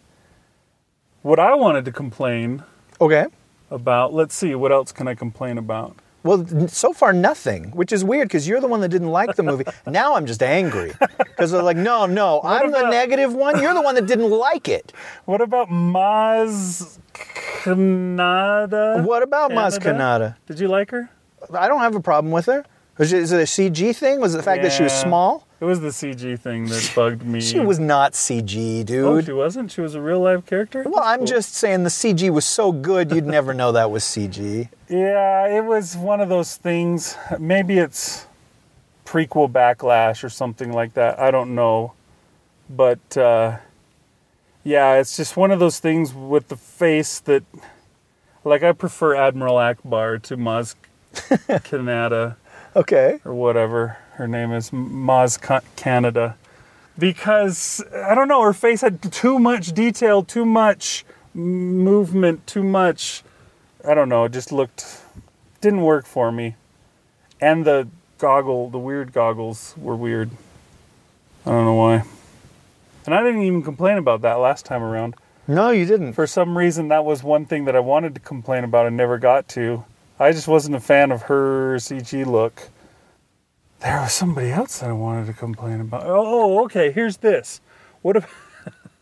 Speaker 1: What I wanted to complain
Speaker 2: okay.
Speaker 1: About. Let's see, what else can I complain about?
Speaker 2: Well, so far nothing, which is weird because you're the one that didn't like the movie. now I'm just angry because they're like, no, no, I'm the negative one. You're the one that didn't like it.
Speaker 1: What about Maz Kanata?
Speaker 2: What about Maz Kanata?
Speaker 1: Did you like her?
Speaker 2: I don't have a problem with her. Was it, is it a CG thing? Was it the fact that she was small?
Speaker 1: It was the CG thing that bugged me.
Speaker 2: She was not CG, dude.
Speaker 1: Oh, she wasn't. She was a real life character.
Speaker 2: well, I'm
Speaker 1: Cool.
Speaker 2: just saying the CG was so good you'd never know that was CG.
Speaker 1: Yeah, it was one of those things. Maybe it's prequel backlash or something like that. I don't know. But uh, yeah, it's just one of those things with the face that, like, I prefer Admiral Ackbar to Maz Kanata
Speaker 2: Okay.
Speaker 1: or whatever her name is, Maz Canada. Because, I don't know, her face had too much detail, too much movement, too much. I don't know, it just looked. didn't work for me. And the goggle, the weird goggles were weird. I don't know why. And I didn't even complain about that last time around.
Speaker 2: No, you didn't.
Speaker 1: For some reason, that was one thing that I wanted to complain about and never got to. I just wasn't a fan of her CG look. There was somebody else that I wanted to complain about. Oh, oh, okay. Here's this. What if?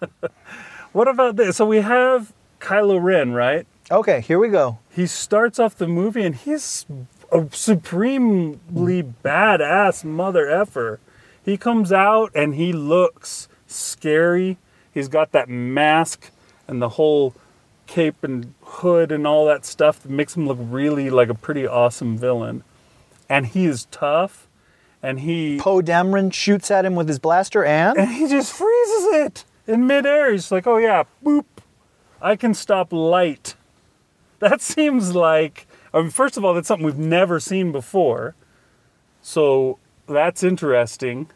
Speaker 1: what about this? So we have Kylo Ren, right?
Speaker 2: Okay, here we go.
Speaker 1: He starts off the movie and he's a supremely badass mother effer. He comes out and he looks scary. He's got that mask and the whole cape and hood and all that stuff that makes him look really like a pretty awesome villain. And he is tough and he
Speaker 2: Poe Dameron shoots at him with his blaster and
Speaker 1: and he just freezes it in midair. He's like, oh yeah, boop. I can stop light. That seems like, I mean, first of all, that's something we've never seen before. So that's interesting.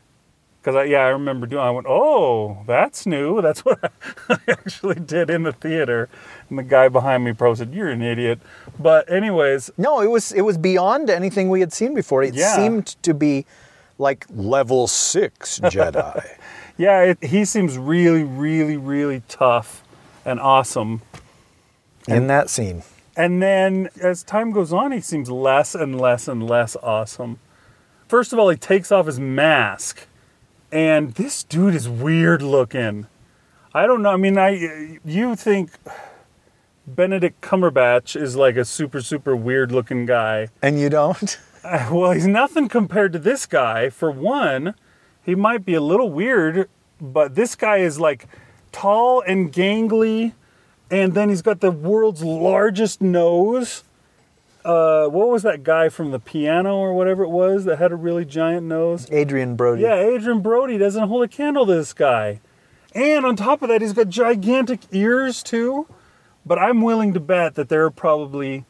Speaker 1: Because, I, yeah, I remember doing I went, oh, that's new. That's what I actually did in the theater. And the guy behind me probably said, you're an idiot. But, anyways,
Speaker 2: No, it was it was beyond anything we had seen before. It
Speaker 1: Yeah.
Speaker 2: seemed to be like level six Jedi.
Speaker 1: yeah, it, he seems really, really, really tough and awesome.
Speaker 2: in that scene.
Speaker 1: And then as time goes on, he seems less and less and less awesome. First of all, he takes off his mask, and this dude is weird looking. I don't know. I mean, I you think Benedict Cumberbatch is like a super super weird looking guy?
Speaker 2: And you don't?
Speaker 1: Uh, Well, he's nothing compared to this guy. For one, he might be a little weird, but this guy is like tall and gangly, and then he's got the world's largest nose. Uh, what was that guy from the piano or whatever it was that had a really giant nose?
Speaker 2: Adrien Brody.
Speaker 1: Yeah, Adrien Brody doesn't hold a candle to this guy. And on top of that, he's got gigantic ears too. But I'm willing to bet that there are probably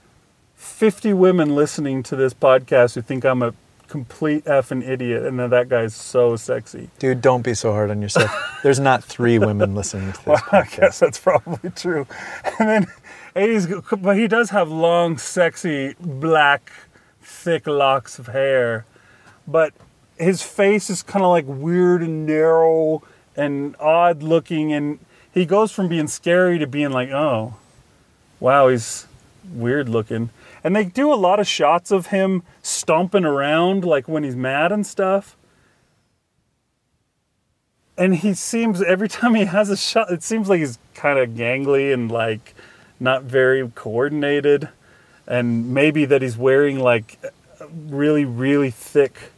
Speaker 1: 50 women listening to this podcast who think I'm a complete effing idiot and that that guy's so sexy.
Speaker 2: Dude, don't be so hard on yourself. There's not three women listening to this
Speaker 1: I
Speaker 2: podcast.
Speaker 1: guess that's probably true. And then but he does have long, sexy, black, thick locks of hair. But his face is kind of like weird and narrow and odd looking. And he goes from being scary to being like, oh, wow, he's weird looking. And they do a lot of shots of him stomping around, like when he's mad and stuff and he seems every time he has a shot it seems like he's kind of gangly and like not very coordinated and maybe that he's wearing like really really thick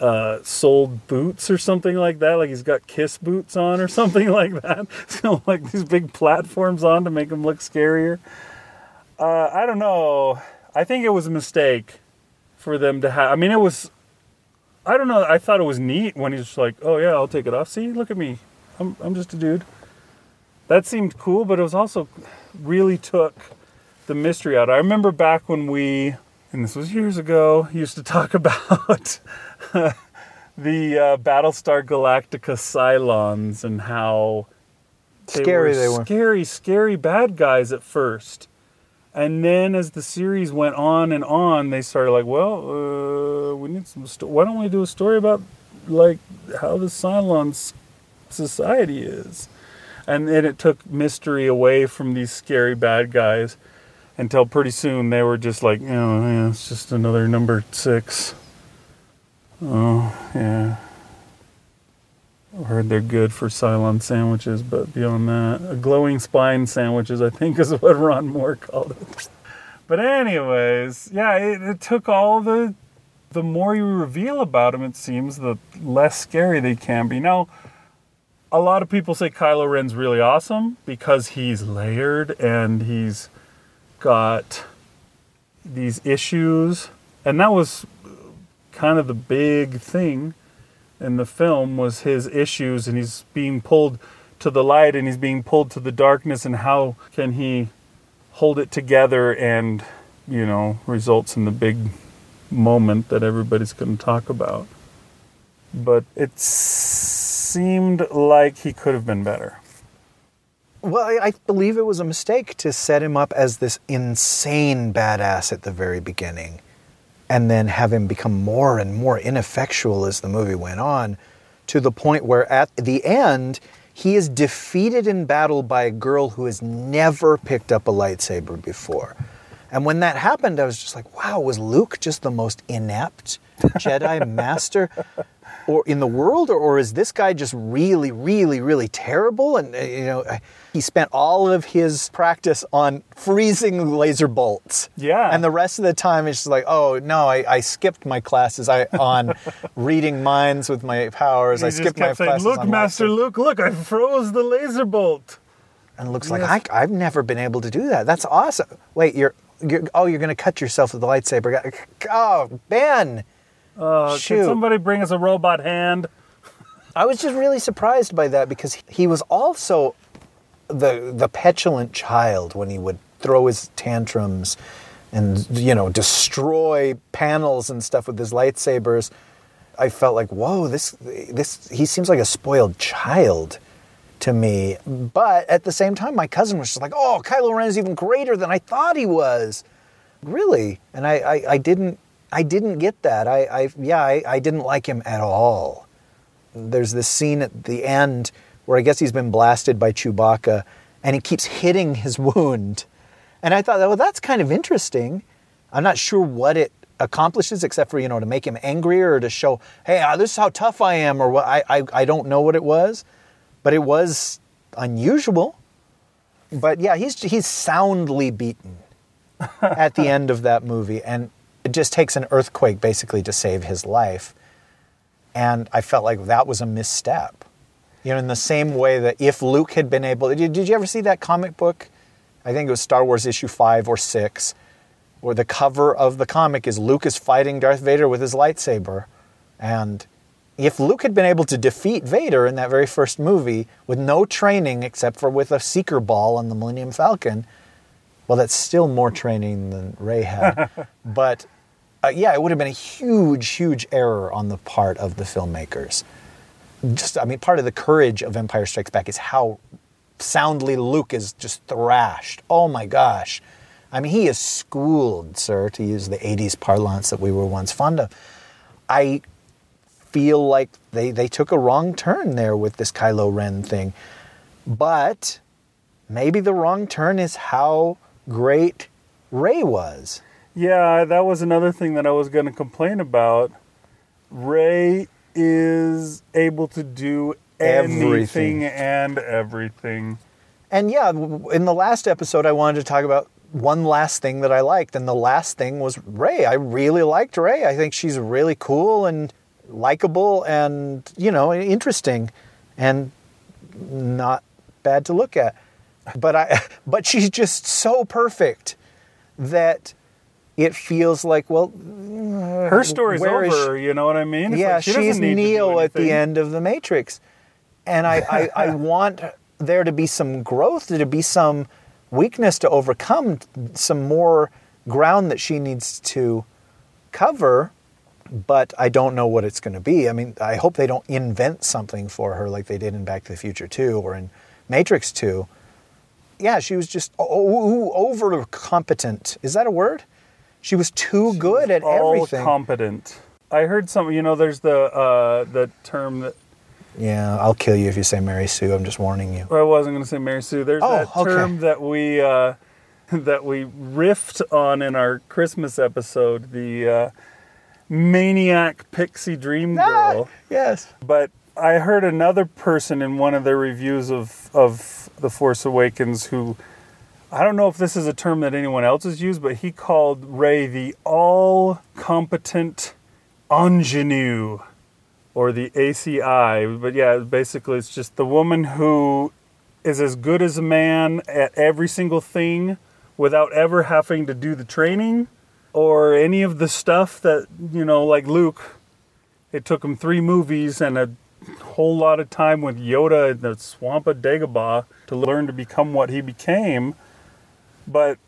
Speaker 1: uh, soled boots or something like that like he's got kiss boots on or something like that so like these big platforms on to make him look scarier uh, i don't know i think it was a mistake for them to have i mean it was I don't know. I thought it was neat when he's like, "Oh yeah, I'll take it off." See, look at me. I'm I'm just a dude. That seemed cool, but it was also really took the mystery out. I remember back when we, and this was years ago, used to talk about the uh, Battlestar Galactica Cylons and how
Speaker 2: Scary they were.
Speaker 1: Scary, scary bad guys at first. And then as the series went on and on, they started like, well, uh, we need some. Sto- why don't we do a story about like how the Cylons society is? And then it took mystery away from these scary bad guys until pretty soon they were just like, oh, yeah, it's just another number six. Oh, yeah. I heard they're good for Cylon sandwiches, but beyond that, a glowing spine sandwiches, I think, is what Ron Moore called it. But anyways, yeah, it, it took all the the more you reveal about them, it seems, the less scary they can be. Now, a lot of people say Kylo Ren's really awesome because he's layered and he's got these issues, and that was kind of the big thing in the film was his issues and he's being pulled to the light and he's being pulled to the darkness and how can he hold it together and you know results in the big moment that everybody's going to talk about. But it seemed like he could have been better
Speaker 2: Well, I, I believe it was a mistake to set him up as this insane badass at the very beginning and then have him become more and more ineffectual as the movie went on to the point where at the end he is defeated in battle by a girl who has never picked up a lightsaber before. And when that happened, I was just like, wow, was Luke just the most inept Jedi master? or in the world, or, or is this guy just really, really, really terrible? And uh, you know, he spent all of his practice on freezing laser bolts.
Speaker 1: Yeah.
Speaker 2: and the rest of the time it's just like, oh no, I, I skipped my classes I on reading minds with my powers.
Speaker 1: He
Speaker 2: I skipped my
Speaker 1: saying,
Speaker 2: classes
Speaker 1: "Look, Master
Speaker 2: lightsaber."
Speaker 1: Luke, look! I froze the laser bolt."
Speaker 2: And it looks like
Speaker 1: Yes.
Speaker 2: I, I've never been able to do that. That's awesome. Wait, you're, you're oh, you're going to cut yourself with the lightsaber. Oh, Ben.
Speaker 1: Uh,
Speaker 2: Shoot.
Speaker 1: can somebody bring us a robot hand?
Speaker 2: I was just really surprised by that because he was also the the petulant child when he would throw his tantrums and you know destroy panels and stuff with his lightsabers. I felt like, whoa, this this he seems like a spoiled child to me. But at the same time, my cousin was just like, oh, Kylo Ren is even greater than I thought he was. Really? And I, I, I didn't I didn't get that. I, I yeah, I, I didn't like him at all there's this scene at the end where I guess he's been blasted by Chewbacca and he keeps hitting his wound. And I thought, well, that's kind of interesting. I'm not sure what it accomplishes except for, you know, to make him angrier or to show, hey, uh, this is how tough I am or what. I, I, I don't know what it was, but it was unusual. But yeah, he's, he's soundly beaten at the end of that movie. And it just takes an earthquake basically to save his life. And I felt like that was a misstep. You know, in the same way that if Luke had been able, did, did you ever see that comic book? I think it was Star Wars issue five or six, where the cover of the comic is Luke is fighting Darth Vader with his lightsaber. And if Luke had been able to defeat Vader in that very first movie with no training except for with a seeker ball on the Millennium Falcon, well, that's still more training than Rey had. but uh, yeah, it would have been a huge, huge error on the part of the filmmakers. Just, I mean, part of the courage of Empire Strikes Back is how soundly Luke is just thrashed. Oh my gosh. I mean, he is schooled, sir, to use the 80s parlance that we were once fond of. I feel like they, they took a wrong turn there with this Kylo Ren thing. But maybe the wrong turn is how great Rey was.
Speaker 1: Yeah, that was another thing that I was going to complain about. Rey is able to do anything
Speaker 2: Everything.
Speaker 1: and everything.
Speaker 2: And yeah, in the last episode, I wanted to talk about one last thing that I liked, and the last thing was Rey. I really liked Rey. I think she's really cool and likable and, you know, interesting and not bad to look at. But I but she's just so perfect that it feels like, well, mm,
Speaker 1: Her story's over, you know what I mean? It's
Speaker 2: yeah,
Speaker 1: like she doesn't
Speaker 2: she's
Speaker 1: need to do
Speaker 2: Neo at the end of the Matrix, and I, I, I want there to be some growth, to be some weakness to overcome, some more ground that she needs to cover. But I don't know what it's going to be. I mean, I hope they don't invent something for her like they did in Back to the Future 2 or in Matrix 2. Yeah, she was just over competent. Is that a word? She was too good at
Speaker 1: all
Speaker 2: everything.
Speaker 1: competent. I heard some. You know, there's the uh, the term that
Speaker 2: Yeah, I'll kill you if you say Mary Sue. I'm just warning you.
Speaker 1: I wasn't going to say Mary Sue. There's
Speaker 2: Oh,
Speaker 1: that
Speaker 2: okay.
Speaker 1: term that we uh, that we riffed on in our Christmas episode. The uh, maniac pixie dream girl.
Speaker 2: Ah, yes.
Speaker 1: But I heard another person in one of their reviews of of The Force Awakens who I don't know if this is a term that anyone else has used, but he called Rey the all competent ingenue or the ACI. But yeah, basically it's just the woman who is as good as a man at every single thing without ever having to do the training or any of the stuff that, you know, like Luke it took him three movies and a whole lot of time with Yoda in the swamp of Dagobah to learn to become what he became. But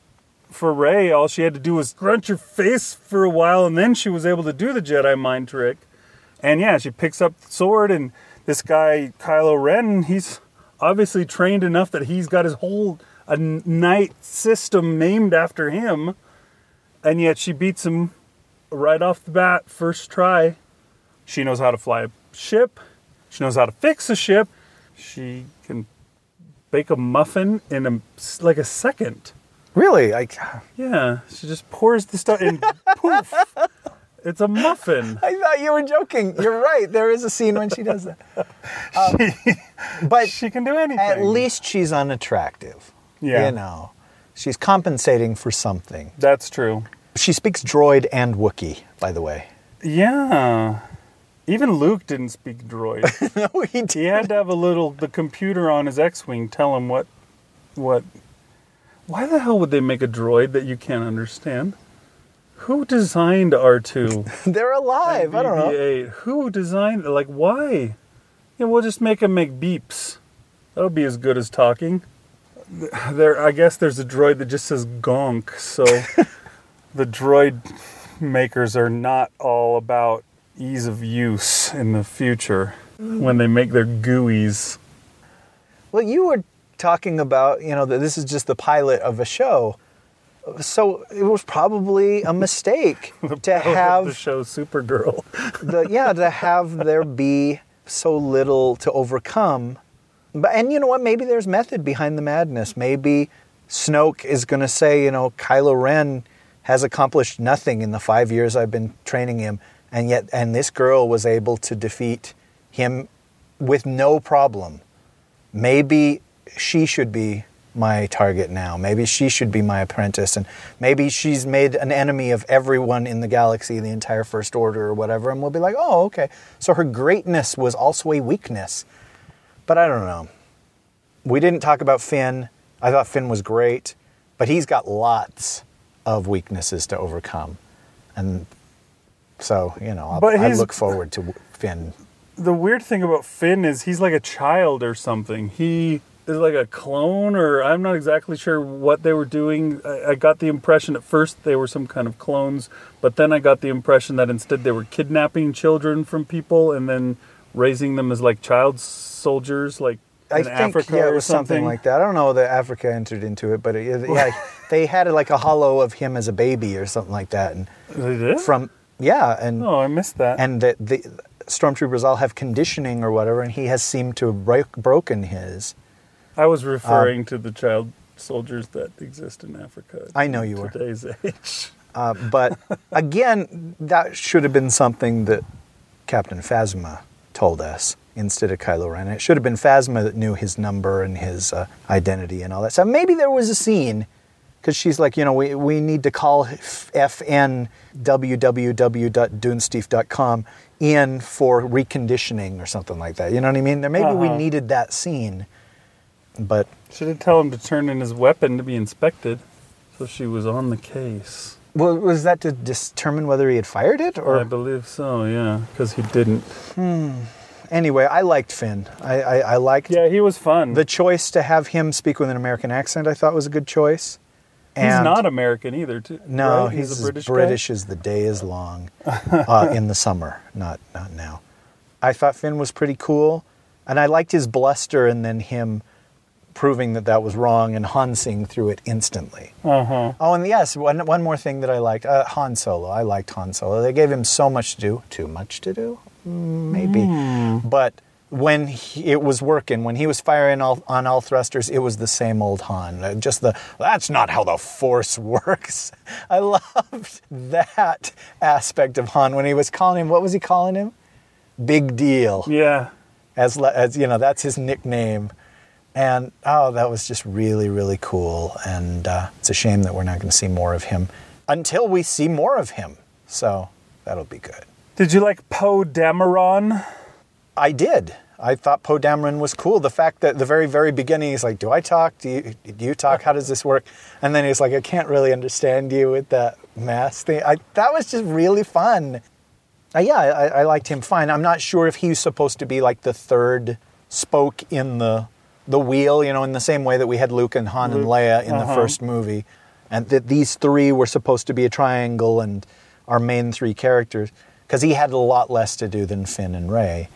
Speaker 1: for Rey, all she had to do was grunt her face for a while, and then she was able to do the Jedi mind trick. And yeah, she picks up the sword, and this guy Kylo Ren, he's obviously trained enough that he's got his whole a knight system named after him, and yet she beats him right off the bat, first try. She knows how to fly a ship. She knows how to fix a ship. She can bake a muffin in a like a second.
Speaker 2: Really? Like,
Speaker 1: Yeah, she just pours the stuff and poof. It's a muffin.
Speaker 2: I thought you were joking. You're right. There is a scene when she does that. Um, but
Speaker 1: she can do anything.
Speaker 2: at least she's unattractive.
Speaker 1: Yeah.
Speaker 2: You know, she's compensating for something.
Speaker 1: That's true.
Speaker 2: She speaks droid and Wookiee, by the way.
Speaker 1: Yeah. Even Luke didn't speak droid.
Speaker 2: no, he did.
Speaker 1: he had to have a little the computer on his X-wing tell him what what why the hell would they make a droid that you can't understand? Who designed R2?
Speaker 2: They're alive. I don't know.
Speaker 1: Who designed like why? Yeah, we'll just make him make beeps. That'll be as good as talking. There I guess there's a droid that just says gonk, so the droid makers are not all about ease of use in the future when they make their GUIs.
Speaker 2: Well, you were talking about, you know, that this is just the pilot of a show. So it was probably a mistake to have the
Speaker 1: show Supergirl.
Speaker 2: the yeah to have there be so little to overcome. But and you know what? Maybe there's method behind the madness. Maybe Snoke is going to say, you know, Kylo Ren has accomplished nothing in the five years I've been training him, and yet and this girl was able to defeat him with no problem. Maybe she should be my target now. Maybe she should be my apprentice, and maybe she's made an enemy of everyone in the galaxy, the entire First Order or whatever, and we'll be like, oh, okay. So her greatness was also a weakness. But I don't know. We didn't talk about Finn. I thought Finn was great, but he's got lots of weaknesses to overcome. And so, you know,
Speaker 1: But
Speaker 2: I look forward to Finn.
Speaker 1: the weird thing about Finn is he's like a child or something. He is like a clone, or I'm not exactly sure what they were doing. I, I got the impression at first they were some kind of clones, but then I got the impression that instead they were kidnapping children from people and then raising them as like child soldiers, like
Speaker 2: I
Speaker 1: in
Speaker 2: think
Speaker 1: Africa
Speaker 2: yeah, it was something. like that. I don't know that Africa entered into it, but it, yeah, they had like a hollow of him as a baby or something like that, and
Speaker 1: They did?
Speaker 2: from yeah, and
Speaker 1: oh, I missed that.
Speaker 2: and the, the stormtroopers all have conditioning or whatever, and he has seemed to have break, broken his.
Speaker 1: I was referring to the child soldiers that exist in Africa.
Speaker 2: I know you were.
Speaker 1: Today's age.
Speaker 2: Uh, but again, that should have been something that Captain Phasma told us instead of Kylo Ren. It should have been Phasma that knew his number and his uh, identity and all that stuff. Maybe there was a scene because she's like, you know, we, we need to call FNWWW.dunesteef.com in for reconditioning or something like that. You know what I mean? There maybe we
Speaker 1: Uh-huh.
Speaker 2: needed that scene, but
Speaker 1: Should have tell him to turn in his weapon to be inspected. So she was on the case.
Speaker 2: well, was that to determine whether he had fired it or?
Speaker 1: I believe so, yeah, because he didn't.
Speaker 2: Anyway, I liked Finn. I, I, I liked
Speaker 1: Yeah, he was fun.
Speaker 2: the choice to have him speak with an American accent. I thought was a good choice.
Speaker 1: he's not American either. Too,
Speaker 2: No,
Speaker 1: right?
Speaker 2: he's,
Speaker 1: a
Speaker 2: as
Speaker 1: British.
Speaker 2: British,
Speaker 1: guy?
Speaker 2: as the day is long uh, in the summer, not not now. I thought Finn was pretty cool, and I liked his bluster, and then him proving that that was wrong, and Han seeing through it instantly.
Speaker 1: Uh-huh.
Speaker 2: Oh, and yes, one one more thing that I liked: uh, Han Solo. I liked Han Solo. They gave him so much to do. Too much to do, Mm, maybe. But when he, it was working, when he was firing all, on all thrusters, it was the same old Han. Uh, Just the that's not how the Force works. I loved that aspect of Han when he was calling him. What was he calling him? Big deal
Speaker 1: Yeah.
Speaker 2: as as you know that's his nickname and oh that was just really really cool and uh, it's a shame that we're not going to see more of him until we see more of him so that'll be good
Speaker 1: Did you like Poe Dameron?
Speaker 2: i did. I thought poe dameron was cool. The fact that the very very beginning he's like do i talk? Do you, do you talk? How does this work? And then he's like i can't really understand you with that mask thing. I, that was just really fun. Uh, yeah, I, I liked him fine. I'm not sure if he's supposed to be like the third spoke in the the wheel, you know, in the same way that we had Luke and Han and Leia in the
Speaker 1: uh-huh.
Speaker 2: first movie, and that these three were supposed to be a triangle and our main three characters, because he had a lot less to do than Finn and Rey.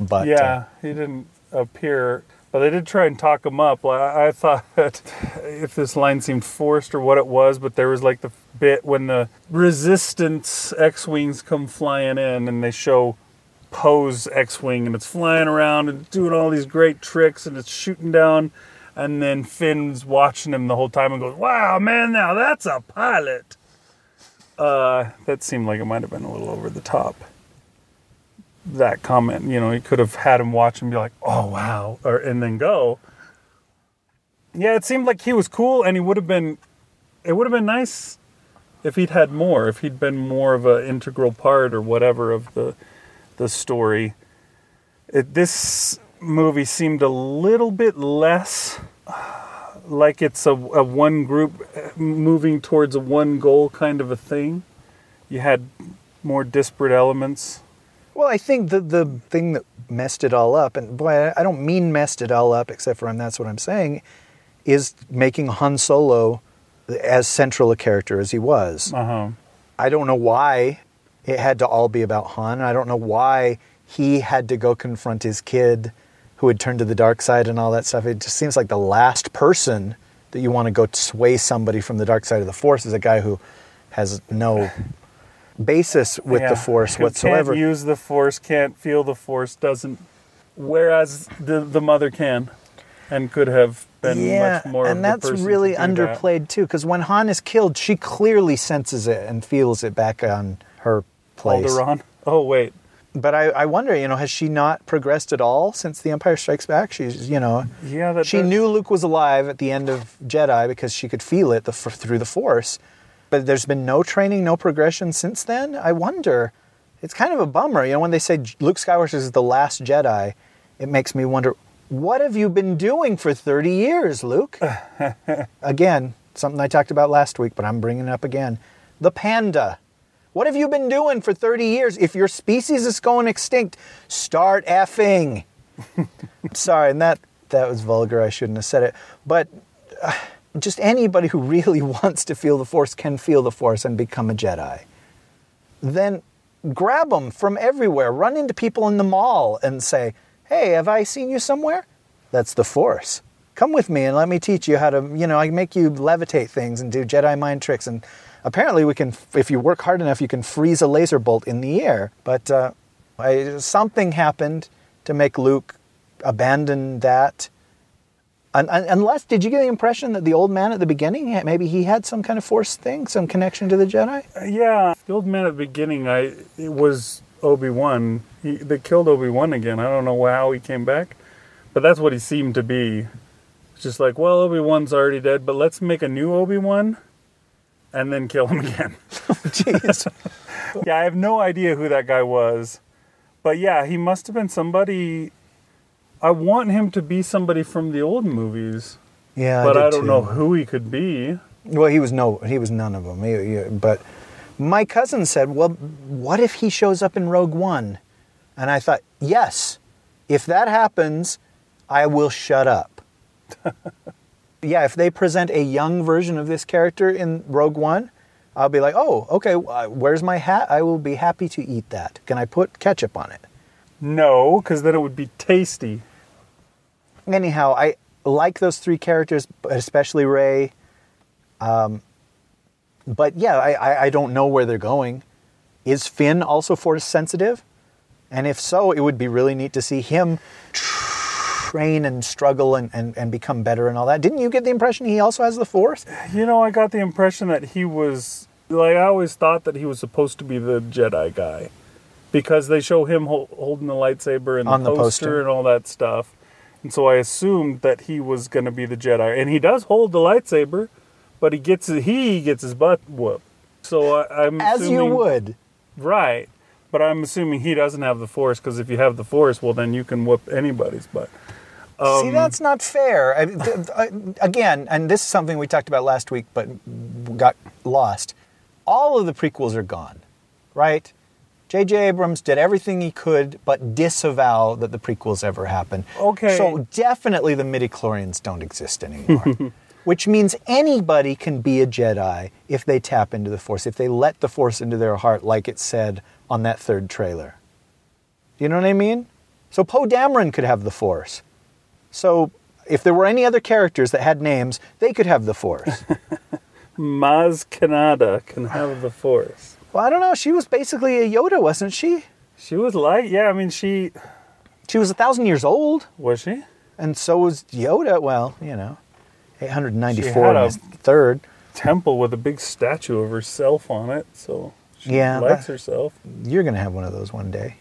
Speaker 2: But uh,
Speaker 1: yeah, he didn't appear. But they did try and talk him up. I, I thought that if this line seemed forced or what it was, but there was like the bit when the resistance X-wings come flying in and they show Poe's X-wing and it's flying around and doing all these great tricks and it's shooting down, and then Finn's watching him the whole time and goes, "Wow, man, now that's a pilot." Uh, that seemed like it might have been a little over the top. That comment, you know, he could have had him watch and be like, "Oh wow," or and then go. Yeah, it seemed like he was cool, and he would have been. It would have been nice if he'd had more, if he'd been more of an integral part or whatever of the the story. It, this movie seemed a little bit less like it's a, a one group moving towards a one goal kind of a thing. You had more disparate elements.
Speaker 2: Well, I think the the thing that messed it all up, and boy, I- don't mean messed it all up, except for and that's what I'm saying, is making Han Solo as central a character as he was.
Speaker 1: Uh huh.
Speaker 2: I don't know why it had to all be about Han. I don't know why he had to go confront his kid who had turned to the dark side and all that stuff. It just seems like the last person that you want to go sway somebody from the dark side of the Force is a guy who has no basis with
Speaker 1: Yeah.
Speaker 2: the Force whatsoever.
Speaker 1: Can't use the force, can't feel the force, doesn't. Whereas the the mother can, and could have been much more.
Speaker 2: and that's really
Speaker 1: do that.
Speaker 2: underplayed too. Because when Han is killed, she clearly senses it and feels it back on her place.
Speaker 1: Alderaan. Oh wait,
Speaker 2: But I, I wonder, you know, has she not progressed at all since The Empire Strikes Back? She's, you know,
Speaker 1: yeah,
Speaker 2: she
Speaker 1: that-
Speaker 2: knew Luke was alive at the end of Jedi because she could feel it the, f- through the Force. But there's been no training, no progression since then. I wonder. It's kind of a bummer, you know, when they say Luke Skywalker is the last Jedi. It makes me wonder, what have you been doing for 30 years, Luke? again, something I talked about last week, but I'm bringing it up again. The panda. What have you been doing for 30 years? If your species is going extinct, start effing. Sorry, and that that was vulgar. I shouldn't have said it. But uh, just anybody who really wants to feel the force can feel the force and become a Jedi. Then grab them from everywhere. Run into people in the mall and say, "Hey, have I seen you somewhere?" That's the force. Come with me and let me teach you how to, you know, I make you levitate things and do Jedi mind tricks. And apparently, we can, if you work hard enough, you can freeze a laser bolt in the air. But uh, I, something happened to make Luke abandon that. Un- un- unless, did you get the impression that the old man at the beginning, maybe he had some kind of force thing, some connection to the Jedi?
Speaker 1: Yeah, the old man at the beginning, I it was Obi Wan. They killed Obi Wan again. I don't know how he came back, but that's what he seemed to be. It's just like, well, Obi Wan's already dead, but let's make a new Obi Wan, and then kill him again.
Speaker 2: Oh, jeez.
Speaker 1: yeah, I have no idea who that guy was, but yeah, he must have been somebody. I want him to be somebody from the old movies,
Speaker 2: yeah,
Speaker 1: but
Speaker 2: did
Speaker 1: I, don't
Speaker 2: too.
Speaker 1: know who he could be.
Speaker 2: Well, he was no, he was none of them. He- he- but my cousin said, "Well, what if he shows up in Rogue One?" And I thought, "Yes, if that happens, I will shut up." yeah, if they present a young version of this character in Rogue One, I'll be like, "Oh, okay. Where's my hat? I will be happy to eat that. Can I put ketchup on it?"
Speaker 1: No, because then it would be tasty.
Speaker 2: anyhow, I like those three characters, especially Rey. Um, but yeah, I, I, I don't know where they're going. Is Finn also force sensitive? And if so, it would be really neat to see him train and struggle and, and, and become better and all that. Didn't you get the impression he also has the force?
Speaker 1: You know, I got the impression that he was like I always thought that he was supposed to be the Jedi guy because they show him hol- holding the lightsaber and the
Speaker 2: the
Speaker 1: poster, and all that stuff. And so I assumed that he was going to be the Jedi, and he does hold the lightsaber, but he gets he gets his butt whooped. So I, I'm
Speaker 2: As you would.
Speaker 1: right? But I'm assuming he doesn't have the Force because if you have the Force, well, then you can whoop anybody's butt.
Speaker 2: See, um, that's not fair. I, th- I- uh, again, and this is something we talked about last week, but got lost. All of the prequels are gone, right? J.J. Abrams did everything he could, but disavow that the prequels ever happened.
Speaker 1: Okay.
Speaker 2: So definitely the midichlorians don't exist anymore. Which means anybody can be a Jedi if they tap into the Force, if they let the Force into their heart, like it said on that third trailer. You know what I mean? So Poe Dameron could have the Force. So if there were any other characters that had names, they could have the Force.
Speaker 1: Maz Kanata can have the Force.
Speaker 2: well, I don't know. She was basically a Yoda, wasn't she?
Speaker 1: She was light, yeah. I mean, she
Speaker 2: She was a thousand years old,
Speaker 1: was she.
Speaker 2: and so was Yoda. Well, you know, 894
Speaker 1: She had
Speaker 2: in his third.
Speaker 1: temple with a big statue of herself on it. So she
Speaker 2: Yeah,
Speaker 1: likes herself.
Speaker 2: You're going to have one of those one day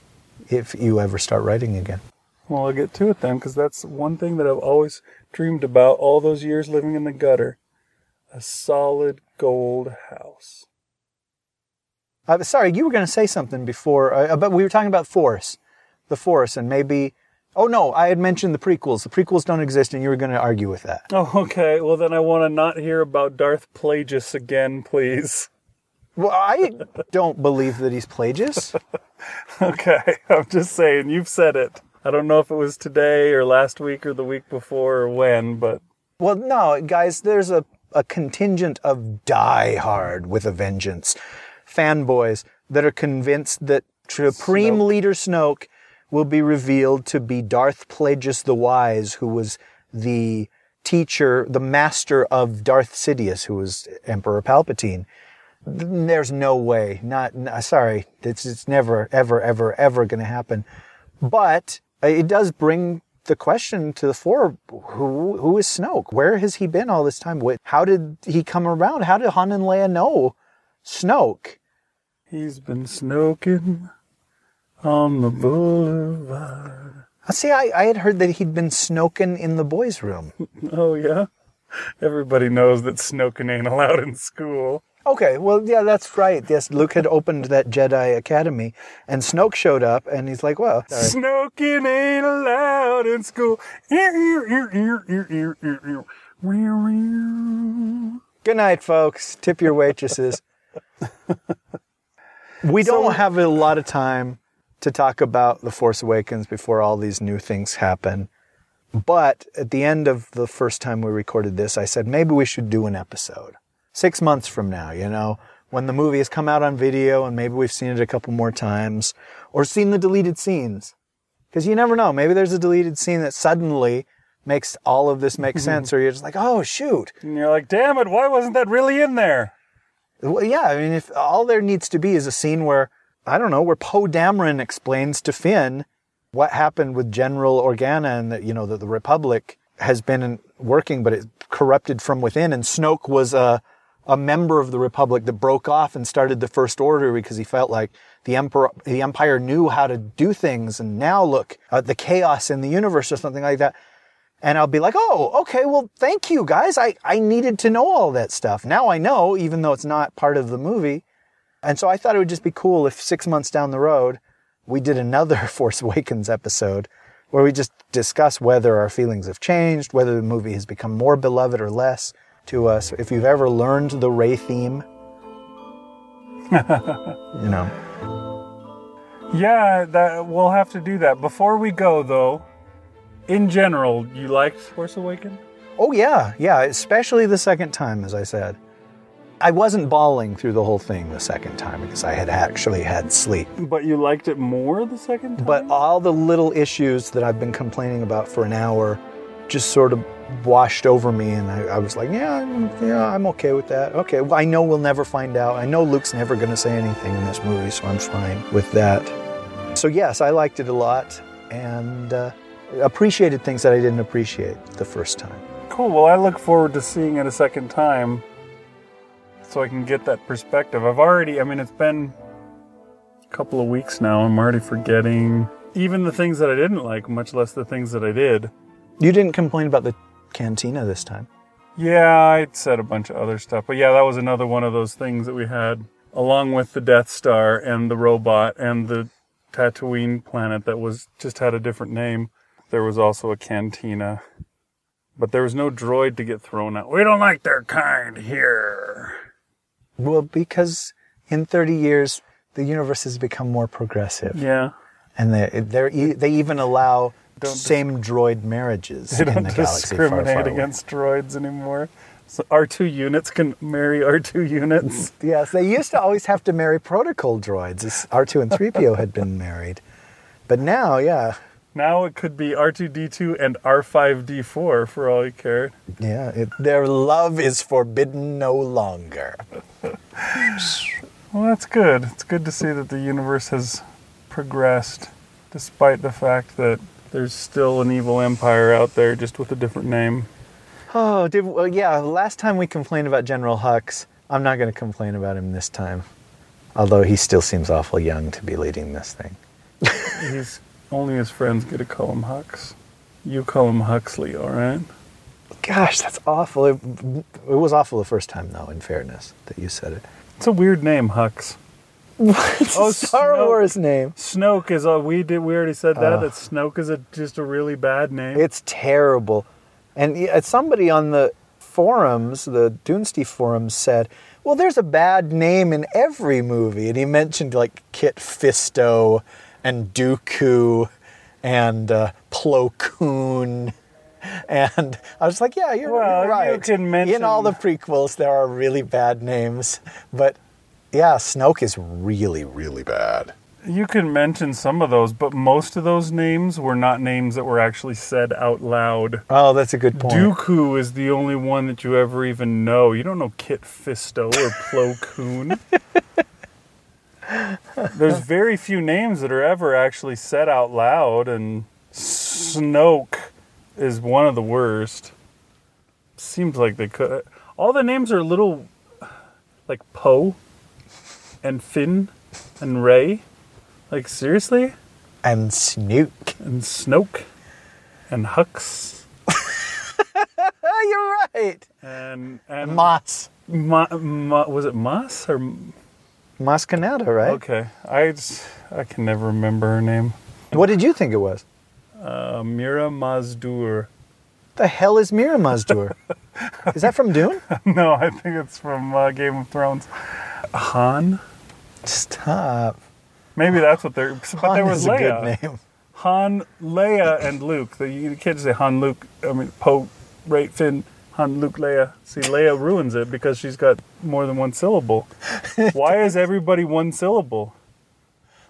Speaker 2: if you ever start writing again.
Speaker 1: Well, I'll get to it then, because that's one thing that I've always dreamed about all those years living in the gutter. A solid gold house.
Speaker 2: Uh, sorry, you were going to say something before, uh, but we were talking about Force, the Force, and maybe. Oh no, I had mentioned the prequels. The prequels don't exist, and you were going to argue with that.
Speaker 1: Oh, okay. Well, then I want to not hear about Darth Plagueis again, please.
Speaker 2: Well, I don't believe that he's Plagueis.
Speaker 1: Okay, I'm just saying, you've said it. I don't know if it was today or last week or the week before or when, but
Speaker 2: Well, no, guys, there's a, a contingent of die-hard with a vengeance fanboys that are convinced that Supreme
Speaker 1: Snoke.
Speaker 2: Leader Snoke will be revealed to be Darth Plagueis the Wise, who was the teacher, the master of Darth Sidious, who was Emperor Palpatine. There's no way. Not, sorry. It's, it's never, ever, ever, ever going to happen. But it does bring the question to the fore: Who who is Snoke? Where has he been all this time? What, how did he come around? How did Han and Leia know Snoke?
Speaker 1: he's been snoking on the boulevard.
Speaker 2: Uh, See, I, I had heard that he'd been snoking in the boys' room.
Speaker 1: Oh, yeah? Everybody knows that snoking ain't allowed in school.
Speaker 2: Okay, well, yeah, that's right. Yes, Luke had opened that Jedi Academy, and Snoke showed up, and he's like, "Well, sorry.
Speaker 1: Snoking ain't allowed in school.
Speaker 2: Good night, folks. Tip your waitresses." we don't have a lot of time to talk about the Force Awakens before all these new things happen. But at the end of the first time we recorded this, I said maybe we should do an episode. Six months from now, you know, when the movie has come out on video and maybe we've seen it a couple more times or seen the deleted scenes. Because you never know. Maybe there's a deleted scene that suddenly makes all of this make sense, or you're just like, oh, shoot.
Speaker 1: And you're like, damn it, why wasn't that really in there?
Speaker 2: Well, yeah, I mean, if all there needs to be is a scene where, I don't know, where Poe Dameron explains to Finn what happened with General Organa and that, you know, that the Republic has been working, but it corrupted from within. And Snoke was a, a member of the Republic that broke off and started the First Order because he felt like the Emperor, the Empire knew how to do things. And now look at the chaos in the universe or something like that. And I'll be like, oh, okay, well, thank you guys. I, I needed to know all that stuff. Now I know, even though it's not part of the movie. And so I thought it would just be cool if six months down the road, we did another Force Awakens episode where we just discuss whether our feelings have changed, whether the movie has become more beloved or less to us. If you've ever learned the Rey theme, you know.
Speaker 1: Yeah, that we'll have to do that. Before we go, though, in general, you liked Force Awakens?
Speaker 2: Oh, yeah, yeah, especially the second time, as I said. I wasn't bawling through the whole thing the second time because I had actually had sleep.
Speaker 1: But you liked it more the second time?
Speaker 2: But all the little issues that I've been complaining about for an hour just sort of washed over me, and I, I was like, yeah, I'm, yeah, I'm okay with that. Okay, well, I know we'll never find out. I know Luke's never going to say anything in this movie, so I'm fine with that. So yes, I liked it a lot, and uh, appreciated things that I didn't appreciate the first time.
Speaker 1: Cool. Well, I look forward to seeing it a second time so I can get that perspective. I've already, I mean, it's been a couple of weeks now. I'm already forgetting even the things that I didn't like, much less the things that I did.
Speaker 2: You didn't complain about the cantina this time.
Speaker 1: Yeah, I said a bunch of other stuff. But yeah, that was another one of those things that we had, along with the Death Star and the robot and the Tatooine planet that was just had a different name. There was also a cantina. But there was no droid to get thrown out. We don't like their kind here.
Speaker 2: Well, because in 30 years, the universe has become more progressive.
Speaker 1: Yeah.
Speaker 2: And they they're, e- they even allow
Speaker 1: Don't dis-
Speaker 2: same droid marriages
Speaker 1: They don't
Speaker 2: the galaxy far,
Speaker 1: discriminate
Speaker 2: far
Speaker 1: against droids anymore. So R2 units can marry R2 units.
Speaker 2: Yes, they used to always have to marry protocol droids. as R2 and 3PO had been married. But now, yeah,
Speaker 1: now it could be R2D2 and R5D4 for all you care.
Speaker 2: yeah, it, their love is forbidden no longer.
Speaker 1: Well, that's good. It's good to see that the universe has progressed, despite the fact that there's still an evil empire out there, just with a different name.
Speaker 2: Oh, did well, yeah. Last time we complained about General Hux. I'm not going to complain about him this time. Although he still seems awful young to be leading this thing.
Speaker 1: He's only his friends get to call him Hux. You call him Huxley, all right?
Speaker 2: Gosh, that's awful. It, it was awful the first time, though. In fairness, that you said it.
Speaker 1: It's a weird name, Hux.
Speaker 2: It's
Speaker 1: Oh,
Speaker 2: Star
Speaker 1: Snoke.
Speaker 2: Wars name.
Speaker 1: Snoke is a we did we already said that
Speaker 2: Ugh.
Speaker 1: that Snoke is a just a really bad name.
Speaker 2: It's terrible. And uh, somebody on the forums, the Dunesteef forums, said, "Well, there's a bad name in every movie," and he mentioned like Kit Fisto and Dooku and uh, Plo Koon. And I was like, "Yeah, you're,
Speaker 1: Well,
Speaker 2: you're
Speaker 1: you
Speaker 2: right."
Speaker 1: mention-
Speaker 2: in all the prequels, there are really bad names, but yeah, Snoke is really, really bad.
Speaker 1: you can mention some of those, but most of those names were not names that were actually said out loud.
Speaker 2: Oh, that's a good point.
Speaker 1: Dooku is the only one that you ever even know. You don't know Kit Fisto or Plo Koon. There's very few names that are ever actually said out loud, and Snoke is one of the worst. Seems like they could. All the names are a little like Poe and Finn and Rey. Like seriously,
Speaker 2: And Snoke.
Speaker 1: and Snoke and Hux
Speaker 2: you're right.
Speaker 1: and and
Speaker 2: Moss.
Speaker 1: Ma, ma, was it Moss or
Speaker 2: Mos Kanata, right?
Speaker 1: okay? I just, I can never remember her name.
Speaker 2: What did you think it was?
Speaker 1: Uh, Mira Mazdur.
Speaker 2: The hell is Mira Mazdur? is that from Dune?
Speaker 1: no, I think it's from uh, Game of Thrones. Han.
Speaker 2: Stop.
Speaker 1: Maybe that's what they're. But
Speaker 2: Han
Speaker 1: there was
Speaker 2: is a good name.
Speaker 1: Han, Leia, and Luke. The, you can't say Han, Luke. I mean Poe, Rey, Finn, Han, Luke, Leia. See, Leia ruins it because she's got more than one syllable. Why is everybody one syllable?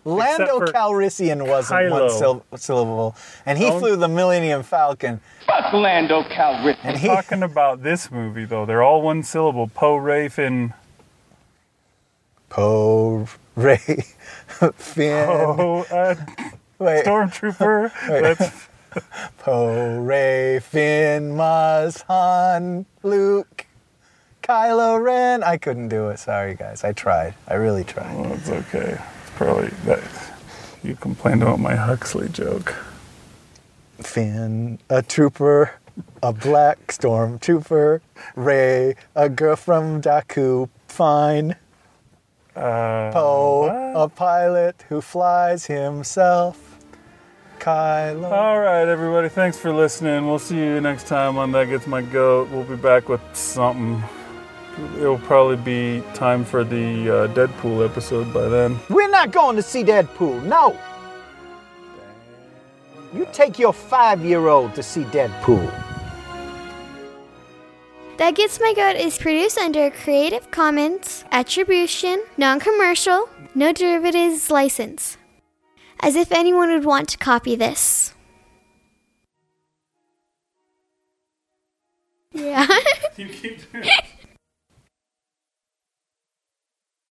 Speaker 2: Lando Calrissian wasn't one
Speaker 1: Kylo.
Speaker 2: syllable, and he
Speaker 1: Don't-
Speaker 2: flew the Millennium Falcon.
Speaker 3: Fuck Lando Calrissian.
Speaker 2: And
Speaker 1: I'm
Speaker 2: he,
Speaker 1: talking about this movie though. They're all one syllable. Poe, Rey, Finn.
Speaker 2: Poe, Rey, Finn,
Speaker 1: Oh, uh,
Speaker 2: wait,
Speaker 1: Stormtrooper. That's
Speaker 2: Poe, Rey, Finn, Maz, Han, Luke, Kylo Ren. I couldn't do it. Sorry, guys. I tried. I really tried.
Speaker 1: well, it's okay. It's probably that. You complained about my Huxley joke.
Speaker 2: Finn, a trooper, a black stormtrooper, Rey, a girl from Jakku, fine.
Speaker 1: Uh,
Speaker 2: Poe, a pilot who flies himself. Kylo.
Speaker 1: All right, everybody. Thanks for listening. We'll see you next time on That Gets My Goat. We'll be back with something. It'll probably be time for the uh, Deadpool episode by then.
Speaker 2: We're not going to see Deadpool, no. You take your five year old to see Deadpool.
Speaker 4: That Gets My Goat is produced under a Creative Commons Attribution, Non Commercial, No Derivatives license. As if anyone would want to copy this. Yeah.
Speaker 1: You keep doing